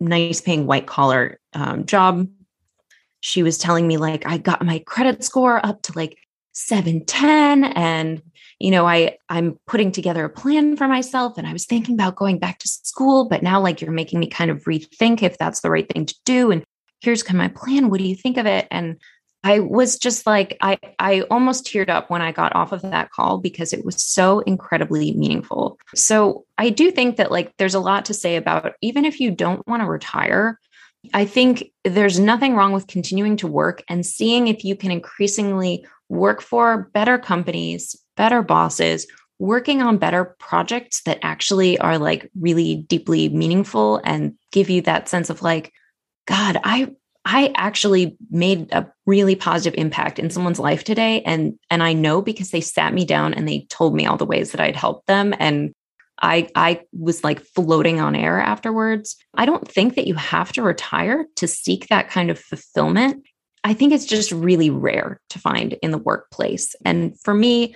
nice paying white collar um, job. She was telling me like i got my credit score up to like 710 and you know i i'm putting together a plan for myself and i was thinking about going back to school but now like you're making me kind of rethink if that's the right thing to do and here's kind of my plan. What do you think of it? And i was just like i i almost teared up when i got off of that call because it was so incredibly meaningful. So i do think that like there's a lot to say about even if you don't want to retire I think there's nothing wrong with continuing to work and seeing if you can increasingly work for better companies, better bosses, working on better projects that actually are like really deeply meaningful and give you that sense of like, God, I I actually made a really positive impact in someone's life today and and I know because they sat me down and they told me all the ways that I'd helped them and I I was like floating on air afterwards. I don't think that you have to retire to seek that kind of fulfillment. I think it's just really rare to find in the workplace. And for me,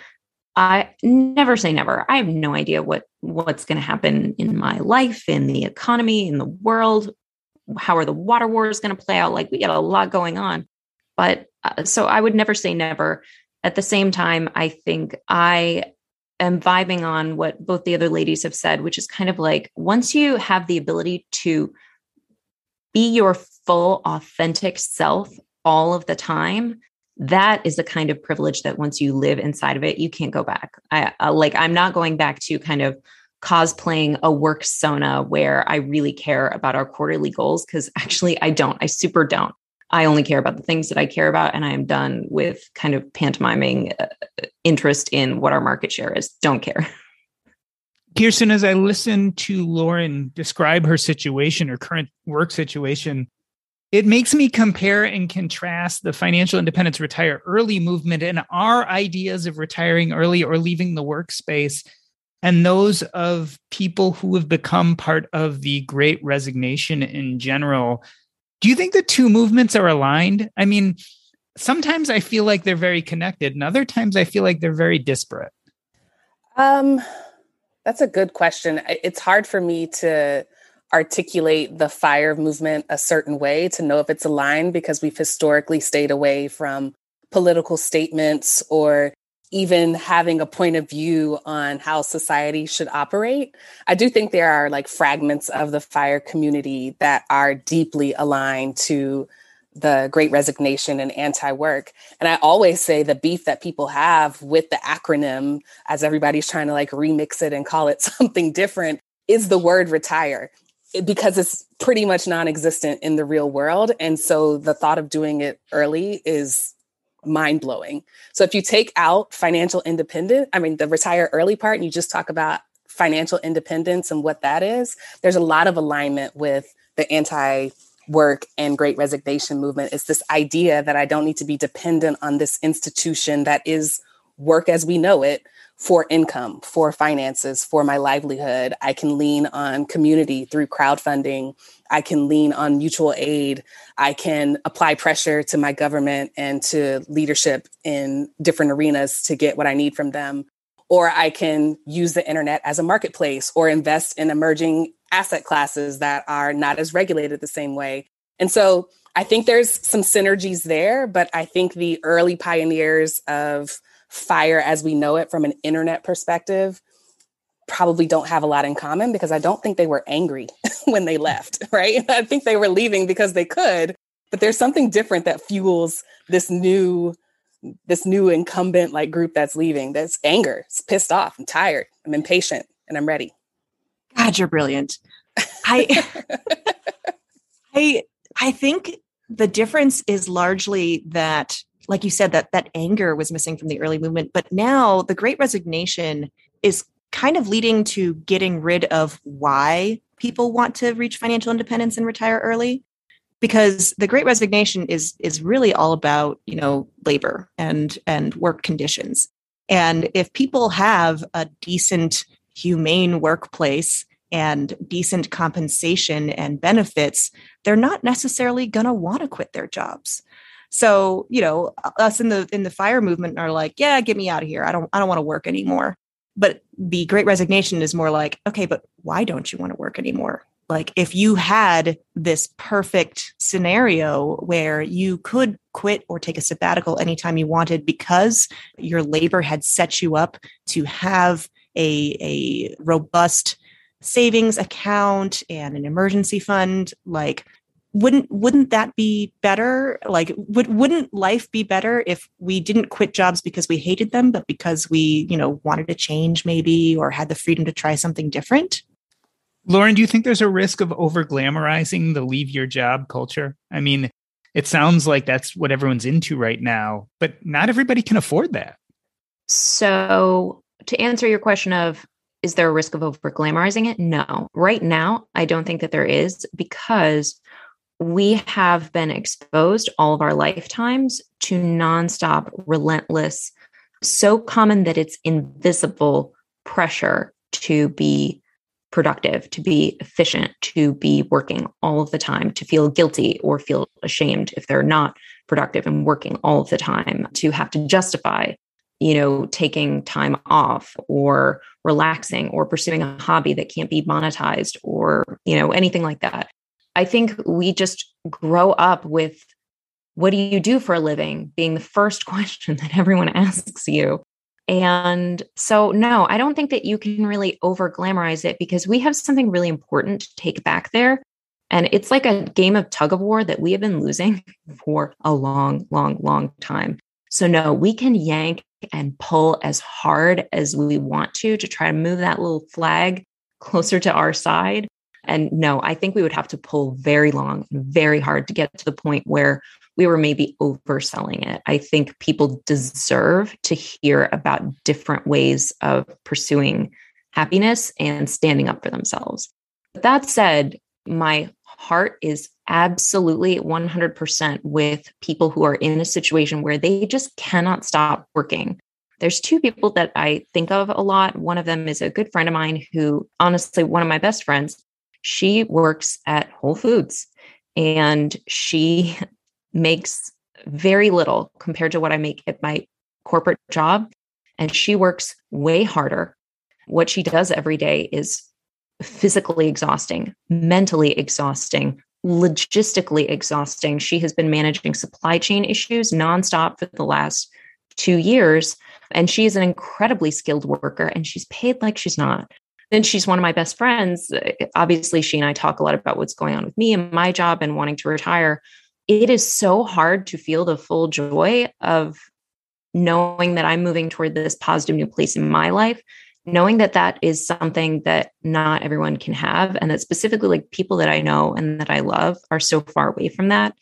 I never say never. I have no idea what what's going to happen in my life, in the economy, in the world. How are the water wars going to play out? Like we got a lot going on. But uh, so I would never say never. At the same time, I think I am vibing on what both the other ladies have said, which is kind of like once you have the ability to be your full, authentic self all of the time, that is the kind of privilege that once you live inside of it, you can't go back. I like, I'm not going back to kind of cosplaying a work sona where I really care about our quarterly goals because actually I don't. I super don't. I only care about the things that I care about, and I am done with kind of pantomiming uh, interest in what our market share is. Don't care. Kiersten, as I listen to Lauren describe her situation, her current work situation, it makes me compare and contrast the financial independence retire early movement and our ideas of retiring early or leaving the workspace and those of people who have become part of the great resignation in general. Do you think the two movements are aligned? I mean, sometimes I feel like they're very connected, and other times I feel like they're very disparate. Um, that's a good question. It's hard for me to articulate the fire movement a certain way to know if it's aligned because we've historically stayed away from political statements or even having a point of view on how society should operate. I do think there are like fragments of the fire community that are deeply aligned to the great resignation and anti work. And I always say the beef that people have with the acronym, as everybody's trying to like remix it and call it something different, is the word retire because it's pretty much non-existent in the real world. And so the thought of doing it early is mind blowing so if you take out financial independent i mean the retire early part and you just talk about financial independence and what that is there's a lot of alignment with the anti work and great resignation movement. It's this idea that i don't need to be dependent on this institution that is work as we know it for income, for finances, for my livelihood. I can lean on community through crowdfunding. I can lean on mutual aid. I can apply pressure to my government and to leadership in different arenas to get what I need from them. Or I can use the internet as a marketplace or invest in emerging asset classes that are not as regulated the same way. And so I think there's some synergies there, but I think the early pioneers of fire as we know it from an internet perspective probably don't have a lot in common because I don't think they were angry when they left, right? I think they were leaving because they could, but there's something different that fuels this new this new incumbent like group that's leaving. That's anger. It's pissed off. I'm tired. I'm impatient and I'm ready. God, you're brilliant. I I I think the difference is largely that like you said that that anger was missing from the early movement. But now the great resignation is kind of leading to getting rid of why people want to reach financial independence and retire early because the great resignation is is really all about you know labor and and work conditions. And if people have a decent humane workplace and decent compensation and benefits they're not necessarily going to want to quit their jobs so, you know, us in the in the fire movement are like, yeah, get me out of here. I don't I don't want to work anymore. But the great resignation is more like, okay, but why don't you want to work anymore? Like if you had this perfect scenario where you could quit or take a sabbatical anytime you wanted because your labor had set you up to have a, a robust savings account and an emergency fund, like wouldn't wouldn't that be better? Like would wouldn't life be better if we didn't quit jobs because we hated them but because we you know wanted to change maybe or had the freedom to try something different? Lauren do you think there's a risk of over glamorizing the leave your job culture? I mean it sounds like that's what everyone's into right now but not everybody can afford that. So to answer your question of is there a risk of over glamorizing it? No. Right now i don't think that there is because we have been exposed all of our lifetimes to nonstop, relentless, so common that it's invisible pressure to be productive, to be efficient, to be working all of the time, to feel guilty or feel ashamed if they're not productive and working all of the time, to have to justify, you know, taking time off or relaxing or pursuing a hobby that can't be monetized or, you know, anything like that. I think we just grow up with what do you do for a living being the first question that everyone asks you. And so, no, I don't think that you can really over glamorize it because we have something really important to take back there. And it's like a game of tug of war that we have been losing for a long, long, long time. So, no, we can yank and pull as hard as we want to to try to move that little flag closer to our side. And no, I think we would have to pull very long and very hard to get to the point where we were maybe overselling it. I think people deserve to hear about different ways of pursuing happiness and standing up for themselves. But that said, my heart is absolutely 100% with people who are in a situation where they just cannot stop working. There's two people that I think of a lot. One of them is a good friend of mine who, honestly, one of my best friends, she works at Whole Foods and she makes very little compared to what I make at my corporate job. And she works way harder. What she does every day is physically exhausting, mentally exhausting, logistically exhausting. She has been managing supply chain issues nonstop for the last two years. And she is an incredibly skilled worker and she's paid like she's not. Then she's one of my best friends. Uh, obviously, she and I talk a lot about what's going on with me and my job and wanting to retire. It is so hard to feel the full joy of knowing that I'm moving toward this positive new place in my life, knowing that that is something that not everyone can have, and that specifically, like people that I know and that I love are so far away from that.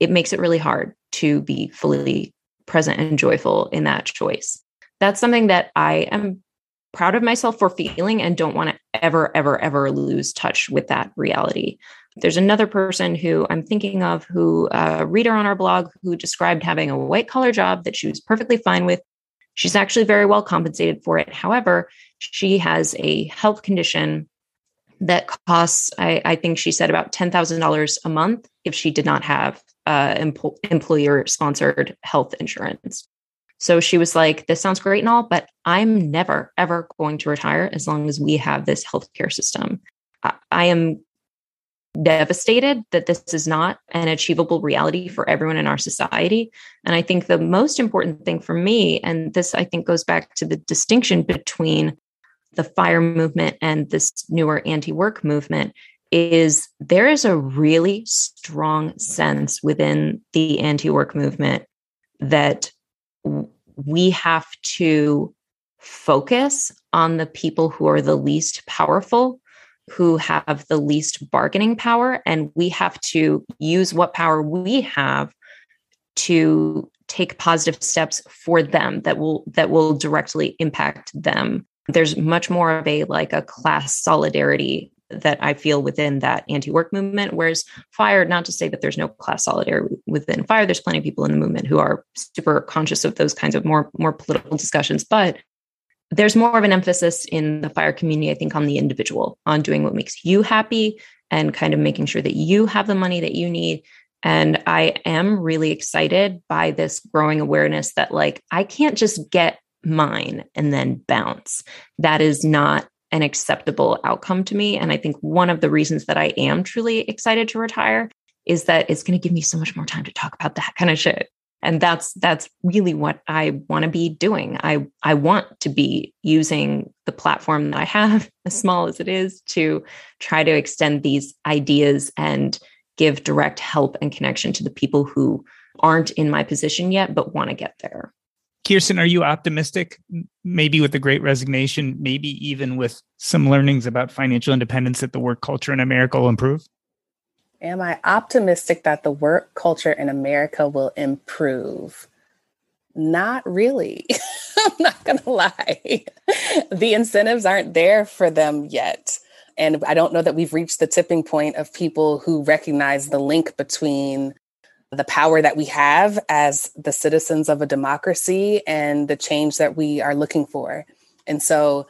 It makes it really hard to be fully present and joyful in that choice. That's something that I am proud of myself for feeling and don't want to ever, ever, ever lose touch with that reality. There's another person who I'm thinking of who uh, a reader on our blog who described having a white collar job that she was perfectly fine with. She's actually very well compensated for it. However, she has a health condition that costs, I, I think she said about $10,000 a month if she did not have uh, employer sponsored health insurance. So she was like, This sounds great and all, but I'm never, ever going to retire as long as we have this healthcare system. I, I am devastated that this is not an achievable reality for everyone in our society. And I think the most important thing for me, and this I think goes back to the distinction between the fire movement and this newer anti work movement, is there is a really strong sense within the anti work movement that we have to focus on the people who are the least powerful, who have the least bargaining power, and we have to use what power we have to take positive steps for them that will that will directly impact them. There's much more of a like a class solidarity that I feel within that anti-work movement. Whereas fire, not to say that there's no class solidarity within fire, there's plenty of people in the movement who are super conscious of those kinds of more more political discussions, but there's more of an emphasis in the fire community, I think, on the individual, on doing what makes you happy and kind of making sure that you have the money that you need. And I am really excited by this growing awareness that, like, I can't just get mine and then bounce. That is not an acceptable outcome to me. And I think one of the reasons that I am truly excited to retire is that it's going to give me so much more time to talk about that kind of shit. And that's that's really what I want to be doing. I I want to be using the platform that I have, as small as it is, to try to extend these ideas and give direct help and connection to the people who aren't in my position yet but want to get there. Kiersten, are you optimistic? Maybe with the great resignation, maybe even with some learnings about financial independence that the work culture in America will improve? Am I optimistic that the work culture in America will improve? Not really. I'm not going to lie. the incentives aren't there for them yet. And I don't know that we've reached the tipping point of people who recognize the link between the power that we have as the citizens of a democracy and the change that we are looking for. And so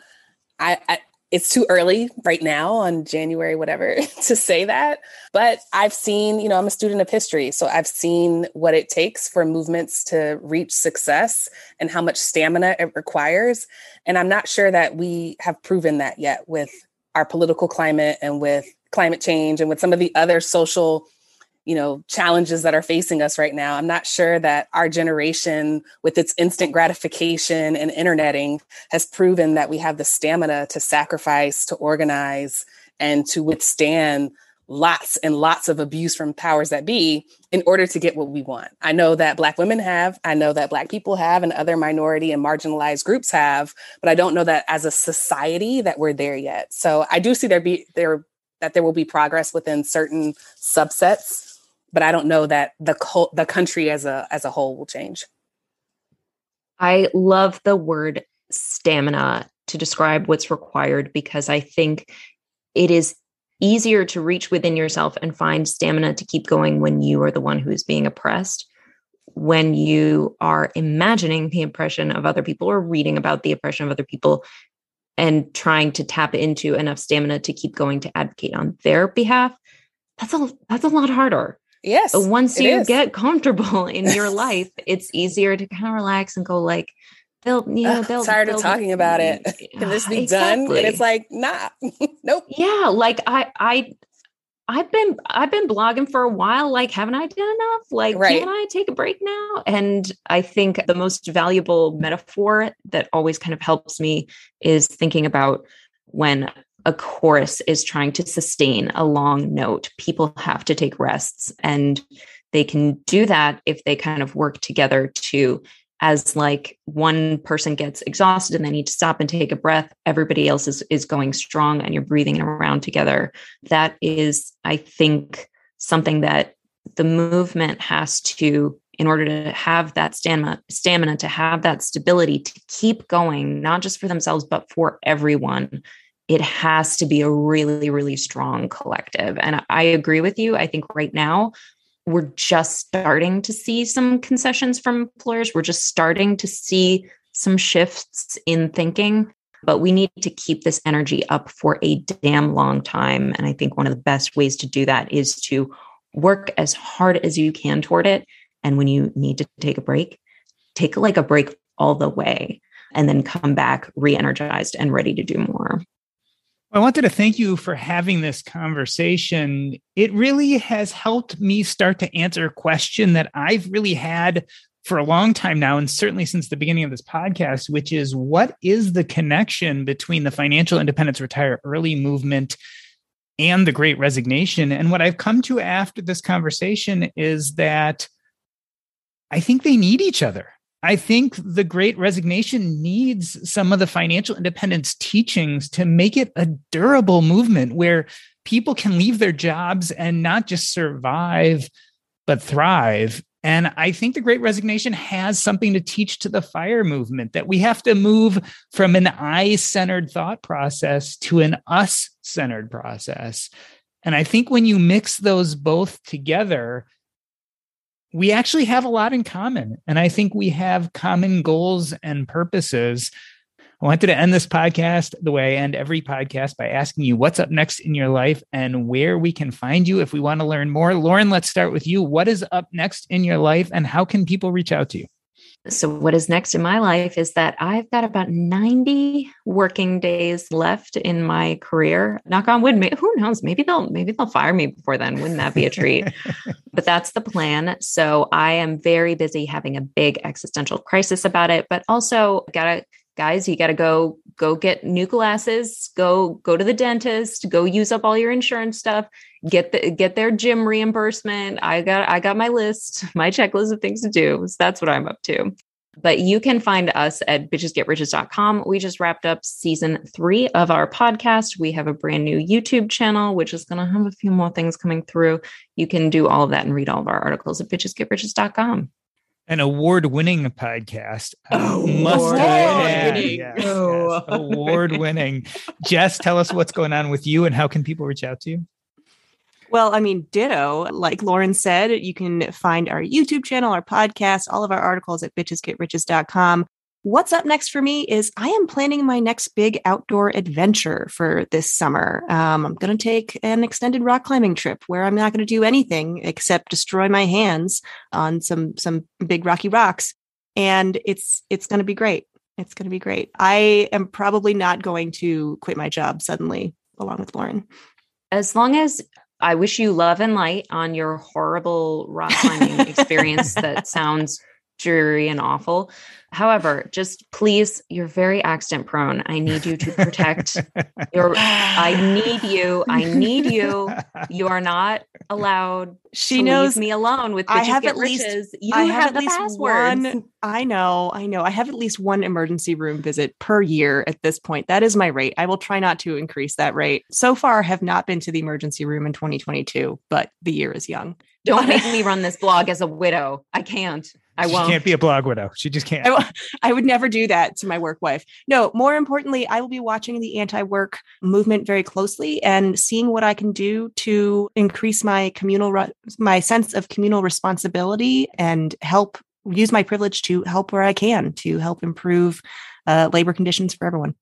I, I it's too early right now on January, whatever, to say that. But I've seen, you know, I'm a student of history. So I've seen what it takes for movements to reach success and how much stamina it requires. And I'm not sure that we have proven that yet with our political climate and with climate change and with some of the other social you know challenges that are facing us right now i'm not sure that our generation with its instant gratification and interneting has proven that we have the stamina to sacrifice to organize and to withstand lots and lots of abuse from powers that be in order to get what we want. I know that Black women have, I know that Black people have, and other minority and marginalized groups have, but I don't know that as a society that we're there yet. So I do see there be there that there will be progress within certain subsets but I don't know that the co- the country as a as a whole will change. I love the word stamina to describe what's required because I think it is easier to reach within yourself and find stamina to keep going when you are the one who is being oppressed. When you are imagining the oppression of other people or reading about the oppression of other people and trying to tap into enough stamina to keep going to advocate on their behalf, that's a that's a lot harder. Yes. Once you is. get comfortable in your life, it's easier to kind of relax and go like, they'll, you know, they'll. tired they'll, of talking about it. Can this ah, be exactly. done? And it's like, nah, nope. Yeah, like I, I, I've been I've been blogging for a while. Like, haven't I done enough? Like, right. can I take a break now? And I think the most valuable metaphor that always kind of helps me is thinking about when a chorus is trying to sustain a long note, people have to take rests. And they can do that if they kind of work together to, as like one person gets exhausted and they need to stop and take a breath, everybody else is, is going strong and you're breathing around together. That is, I think, something that the movement has to in order to have that stamina stamina to have that stability to keep going not just for themselves but for everyone it has to be a really, really strong collective. And I agree with you. I think right now we're just starting to see some concessions from employers. We're just starting to see some shifts in thinking, but we need to keep this energy up for a damn long time. And I think one of the best ways to do that is to work as hard as you can toward it. And when you need to take a break, take like a break all the way and then come back re energized and ready to do more. I wanted to thank you for having this conversation. It really has helped me start to answer a question that I've really had for a long time now, and certainly since the beginning of this podcast, which is what is the connection between the financial independence retire early movement and the great resignation? And what I've come to after this conversation is that I think they need each other. I think the great resignation needs some of the financial independence teachings to make it a durable movement where people can leave their jobs and not just survive, but thrive. And I think the great resignation has something to teach to the fire movement that we have to move from an I centered thought process to an us centered process. And I think when you mix those both together, we actually have a lot in common. And I think we have common goals and purposes. I wanted to end this podcast the way I end every podcast by asking you what's up next in your life and where we can find you if we want to learn more. Lauren, let's start with you. What is up next in your life and how can people reach out to you? So, what is next in my life is that I've got about 90 working days left in my career. Knock on wood, who knows? Maybe they'll maybe they'll fire me before then. Wouldn't that be a treat? but that's the plan. So, I am very busy having a big existential crisis about it, but also gotta guys, you gotta go go get new glasses, go go to the dentist, go use up all your insurance stuff, get the get their gym reimbursement. I got I got my list, my checklist of things to do. So that's what I'm up to. But you can find us at bitchesgetriches.com. We just wrapped up season three of our podcast. We have a brand new YouTube channel, which is going to have a few more things coming through. You can do all of that and read all of our articles at bitchesgetriches.com. an award-winning podcast. Oh, must add, award-winning. yes, Oh. yes, award-winning. Jess, tell us what's going on with you and how can people reach out to you? Well, I mean, ditto. Like Lauren said, you can find our YouTube channel, our podcast, all of our articles at bitchesgetriches.com. What's up next for me is I am planning my next big outdoor adventure for this summer. Um, I'm going to take an extended rock climbing trip where I'm not going to do anything except destroy my hands on some some big rocky rocks, and it's it's going to be great. It's going to be great. I am probably not going to quit my job suddenly, along with Lauren. As long as I wish you love and light on your horrible rock climbing experience that sounds dreary and awful. However, just please, you're very accident prone. I need you to protect your I need you. I need you. You are not allowed She to knows leave me alone with I have get at least- riches. You I have, have at the least passwords. one. I know, I know. I have at least one emergency room visit per year at this point. That is my rate. I will try not to increase that rate. So far, have not been to the emergency room in 2022, but the year is young. Don't make me run this blog as a widow. I can't. I she won't. She can't be a blog widow. She just can't. I, w- I would never do that to my work wife. No, more importantly, I will be watching the anti-work movement very closely and seeing what I can do to increase my communal re- my sense of communal responsibility and help use my privilege to help where I can to help improve uh, labor conditions for everyone.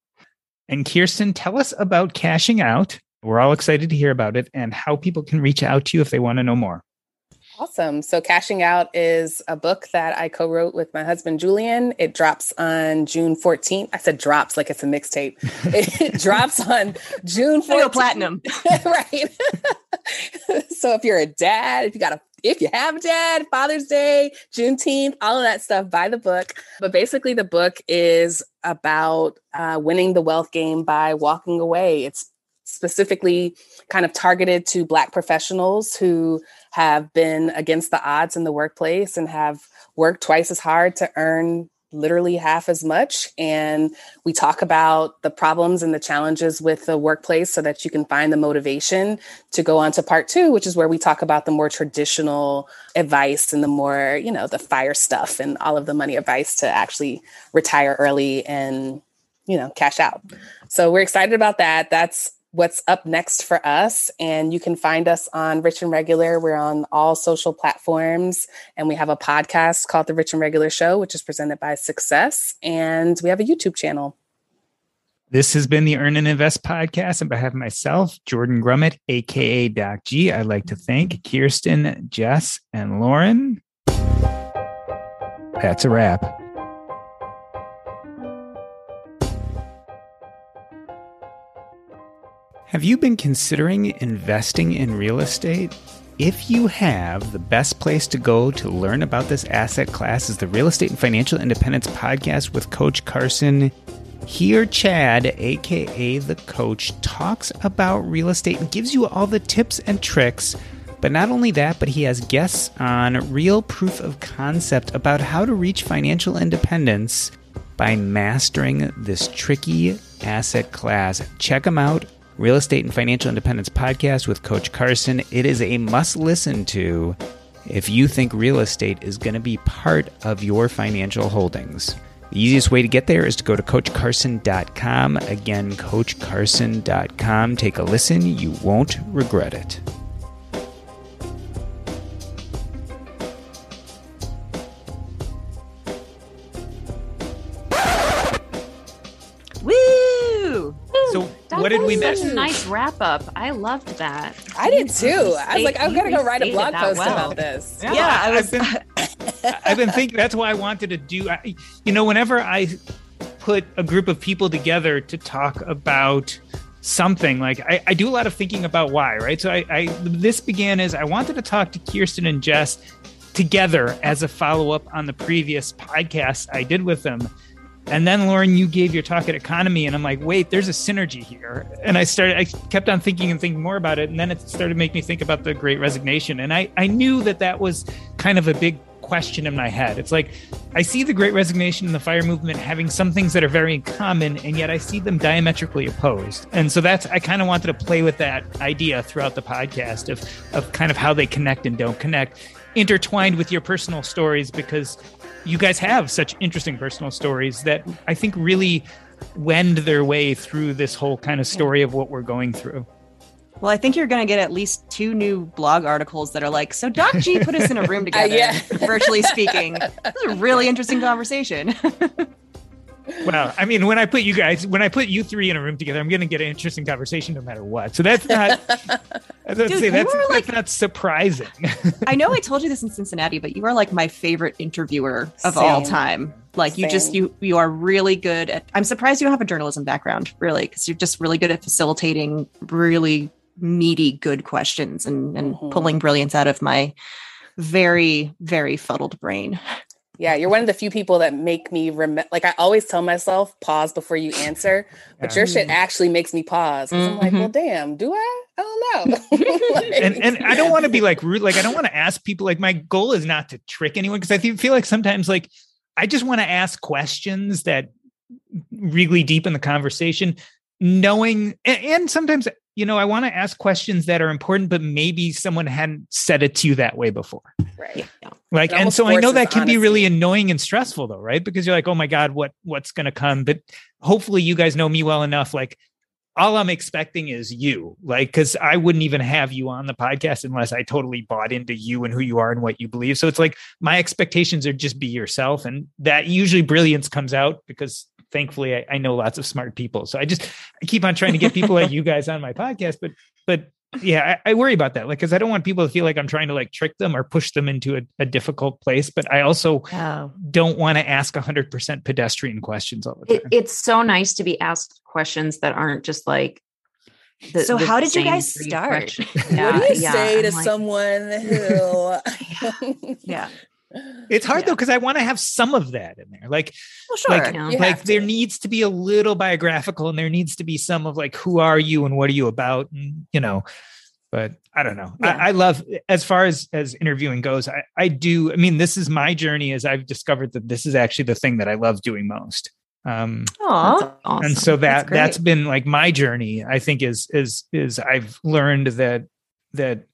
And Kiersten, tell us about cashing out. We're all excited to hear about it and how people can reach out to you if they want to know more. Awesome. So, Cashing Out is a book that I co wrote with my husband, Julien. It drops on June 14th. I said drops like it's a mixtape. It drops on June 14th. Real platinum. right. so, if you're a dad, if you got a if you have a dad, Father's Day, Juneteenth, all of that stuff, buy the book. But basically, the book is about uh, winning the wealth game by walking away. It's specifically kind of targeted to Black professionals who have been against the odds in the workplace and have worked twice as hard to earn literally half as much. And we talk about the problems and the challenges with the workplace so that you can find the motivation to go on to part two, which is where we talk about the more traditional advice and the more, you know, the fire stuff and all of the money advice to actually retire early and, you know, cash out. So we're excited about that. That's what's up next for us. And you can find us on Rich and Regular. We're on all social platforms. And we have a podcast called The Rich and Regular Show, which is presented by Success. And we have a YouTube channel. This has been the Earn and Invest podcast. On behalf of myself, Jordan Grumet, aka Doc G, I'd like to thank Kiersten, Jess, and Lauren. That's a wrap. Have you been considering investing in real estate? If you have, the best place to go to learn about this asset class is the Real Estate and Financial Independence podcast with Coach Carson. Here, Chad, aka the coach, talks about real estate and gives you all the tips and tricks. But not only that, but he has guests on real proof of concept about how to reach financial independence by mastering this tricky asset class. Check him out Real Estate and Financial Independence podcast with Coach Carson. It is a must listen to if you think real estate is going to be part of your financial holdings. The easiest way to get there is to go to CoachCarson.com. Again, CoachCarson.com. Take a listen. You won't regret it. What did we was miss? Such a nice wrap up. I loved that. I did too. I was like, I'm you going to go write a blog post well. about this. Yeah, I was. I've been, I've been thinking that's why I wanted to do. I, you know, whenever I put a group of people together to talk about something, like I, I do a lot of thinking about why, right? So I, I this began as I wanted to talk to Kiersten and Jess together as a follow up on the previous podcast I did with them. And then Lauren, you gave your talk at EconoMe, and I'm like, wait, there's a synergy here. And I started, I kept on thinking and thinking more about it, and then it started to make me think about the Great Resignation. And I, I knew that that was kind of a big question in my head. It's like I see the Great Resignation and the Fire Movement having some things that are very common, and yet I see them diametrically opposed. And so that's I kind of wanted to play with that idea throughout the podcast of of kind of how they connect and don't connect, intertwined with your personal stories because you guys have such interesting personal stories that I think really wend their way through this whole kind of story of what we're going through. Well, I think you're going to get at least two new blog articles that are like, so Doc G put us in a room together, uh, yeah. virtually speaking. This is a really interesting conversation. well, I mean, when I put you guys, when I put you three in a room together, I'm going to get an interesting conversation no matter what. So that's not, Dude, say, that's, like, that's not surprising. I know I told you this in Cincinnati, but you are like my favorite interviewer of Same. all time. Like Same. you just you you are really good at. I'm surprised you don't have a journalism background, really, because you're just really good at facilitating really meaty, good questions and, and mm-hmm. pulling brilliance out of my very, very fuddled brain. Yeah, you're one of the few people that make me remember. Like I always tell myself, pause before you answer, but your shit actually makes me pause. Mm-hmm. I'm like, well, mm-hmm. damn, do I? I don't know. like, and and I don't want to be like rude. Like I don't want to ask people. Like my goal is not to trick anyone because I feel like sometimes like I just want to ask questions that really deepen the conversation, knowing and, and sometimes you know, I want to ask questions that are important, but maybe someone hadn't said it to you that way before. Right. Yeah. Like, and so I know that can honesty. be really annoying and stressful though, right? Because you're like, oh my God, what what's gonna come? But hopefully you guys know me well enough. Like all I'm expecting is you. Like, because I wouldn't even have you on the podcast unless I totally bought into you and who you are and what you believe. So it's like my expectations are just be yourself. And that usually brilliance comes out because thankfully I, I, know lots of smart people. So I just I keep on trying to get people like you guys on my podcast, but but yeah, I, I worry about that. Like, because I don't want people to feel like I'm trying to like trick them or push them into a, a difficult place. But I also oh. don't want to ask 100% pedestrian questions all the time. It, it's so nice to be asked questions that aren't just like the, so how did you guys start? Yeah, what do you yeah, say I'm to like, someone who yeah it's hard yeah. though because I want to have some of that in there. Like, well, sure. like, yeah. like there needs to be a little biographical, and there needs to be some of like who are you and what are you about, and you know. But I don't know. Yeah. I, I, love as far as as interviewing goes. I I do. I mean, this is my journey as I've discovered that this is actually the thing that I love doing most. Um, Aww, awesome. and so that that's, that's been like my journey. I think is is is I've learned that that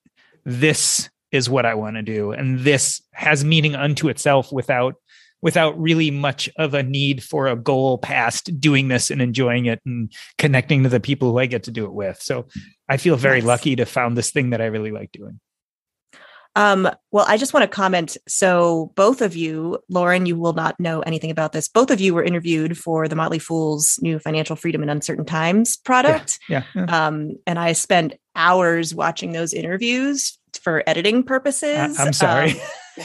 this is what I want to do. And this has meaning unto itself without without really much of a need for a goal past doing this and enjoying it and connecting to the people who I get to do it with. So I feel very yes. lucky to found this thing that I really like doing. Um, well, I just want to comment. So, both of you, Lauren, you will not know anything about this. Both of you were interviewed for the Motley Fool's new Financial Freedom in Uncertain Times product. Yeah. yeah, yeah. Um, and I spent hours watching those interviews for editing purposes. I'm sorry. Um,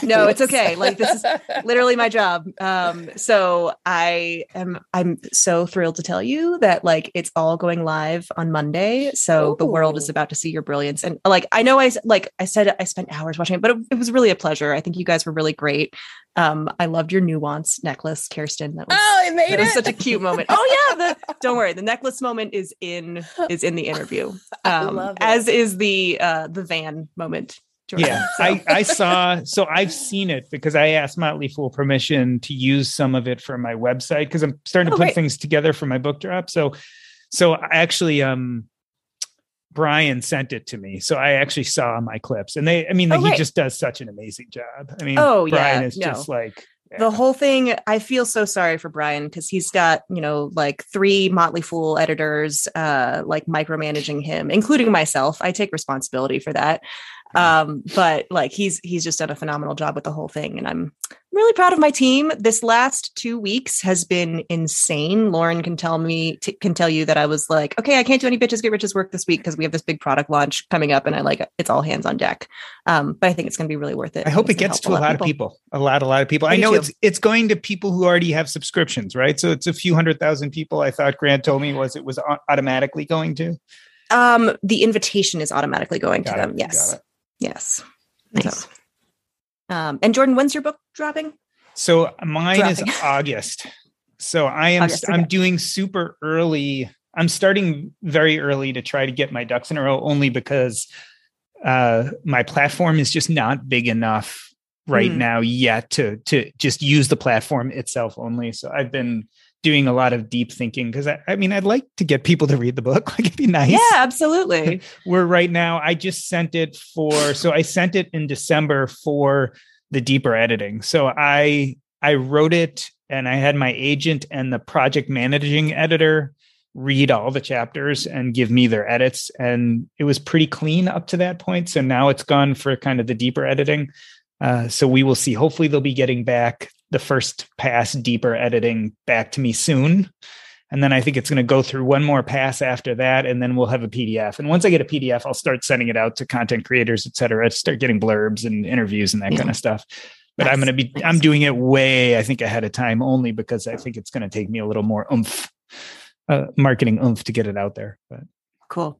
no, it's okay. Like this is literally my job. Um, so I am I'm so thrilled to tell you that like it's all going live on Monday. So Ooh. the world is about to see your brilliance. And like I know I like I said I spent hours watching it, but it, it was really a pleasure. I think you guys were really great. Um, I loved your nuance necklace, Kiersten. That was oh, it made it. was such a cute moment. Oh yeah, the, don't worry, the necklace moment is in is in the interview. Um, as is the uh, the van moment yeah, so. I, I saw. So I've seen it because I asked Motley Fool permission to use some of it for my website because I'm starting to oh, put things together for my book drop. So, so I actually, um, Brian sent it to me, so I actually saw my clips, and they. I mean, oh, he just does such an amazing job. I mean, oh Brian yeah, is no. just like the whole thing i feel so sorry for brian because he's got you know like three motley fool editors uh like micromanaging him including myself i take responsibility for that um but like he's he's just done a phenomenal job with the whole thing and i'm really proud of my team. This last two weeks has been insane. Lauren can tell me t- can tell you that i was like okay i can't do any bitches get riches work this week because we have this big product launch coming up and i like it's all hands on deck. Um but i think it's going to be really worth it i hope it gets to a lot, of people. people. a lot a lot of people. I know it's it's going to people who already have subscriptions right? So it's a few hundred thousand people i thought grant told me was it was automatically going to. Um the invitation is automatically going Got to it. them yes Yes. Nice. So, um, and Jordan, when's your book dropping? So mine dropping. is August. So I am August, okay. I'm doing super early. I'm starting very early to try to get my ducks in a row only because uh, my platform is just not big enough right Mm. now yet to to just use the platform itself only. So I've been doing a lot of deep thinking because I, I mean I'd like to get people to read the book. Like it'd be nice. Yeah, absolutely. We're right now. I just sent it for so I sent it in December for the deeper editing. So I I wrote it and I had my agent and the project managing editor read all the chapters and give me their edits and it was pretty clean up to that point so now it's gone for kind of the deeper editing uh, so we will see hopefully they'll be getting back the first pass deeper editing back to me soon and then i think it's going to go through one more pass after that and then we'll have a pdf and once i get a pdf i'll start sending it out to content creators et cetera start getting blurbs and interviews and that Yeah. kind of stuff but i'm going to be Nice. i'm doing it way i think ahead of time only because i think it's going to take me a little more oomph uh, marketing oomph to get it out there but Cool.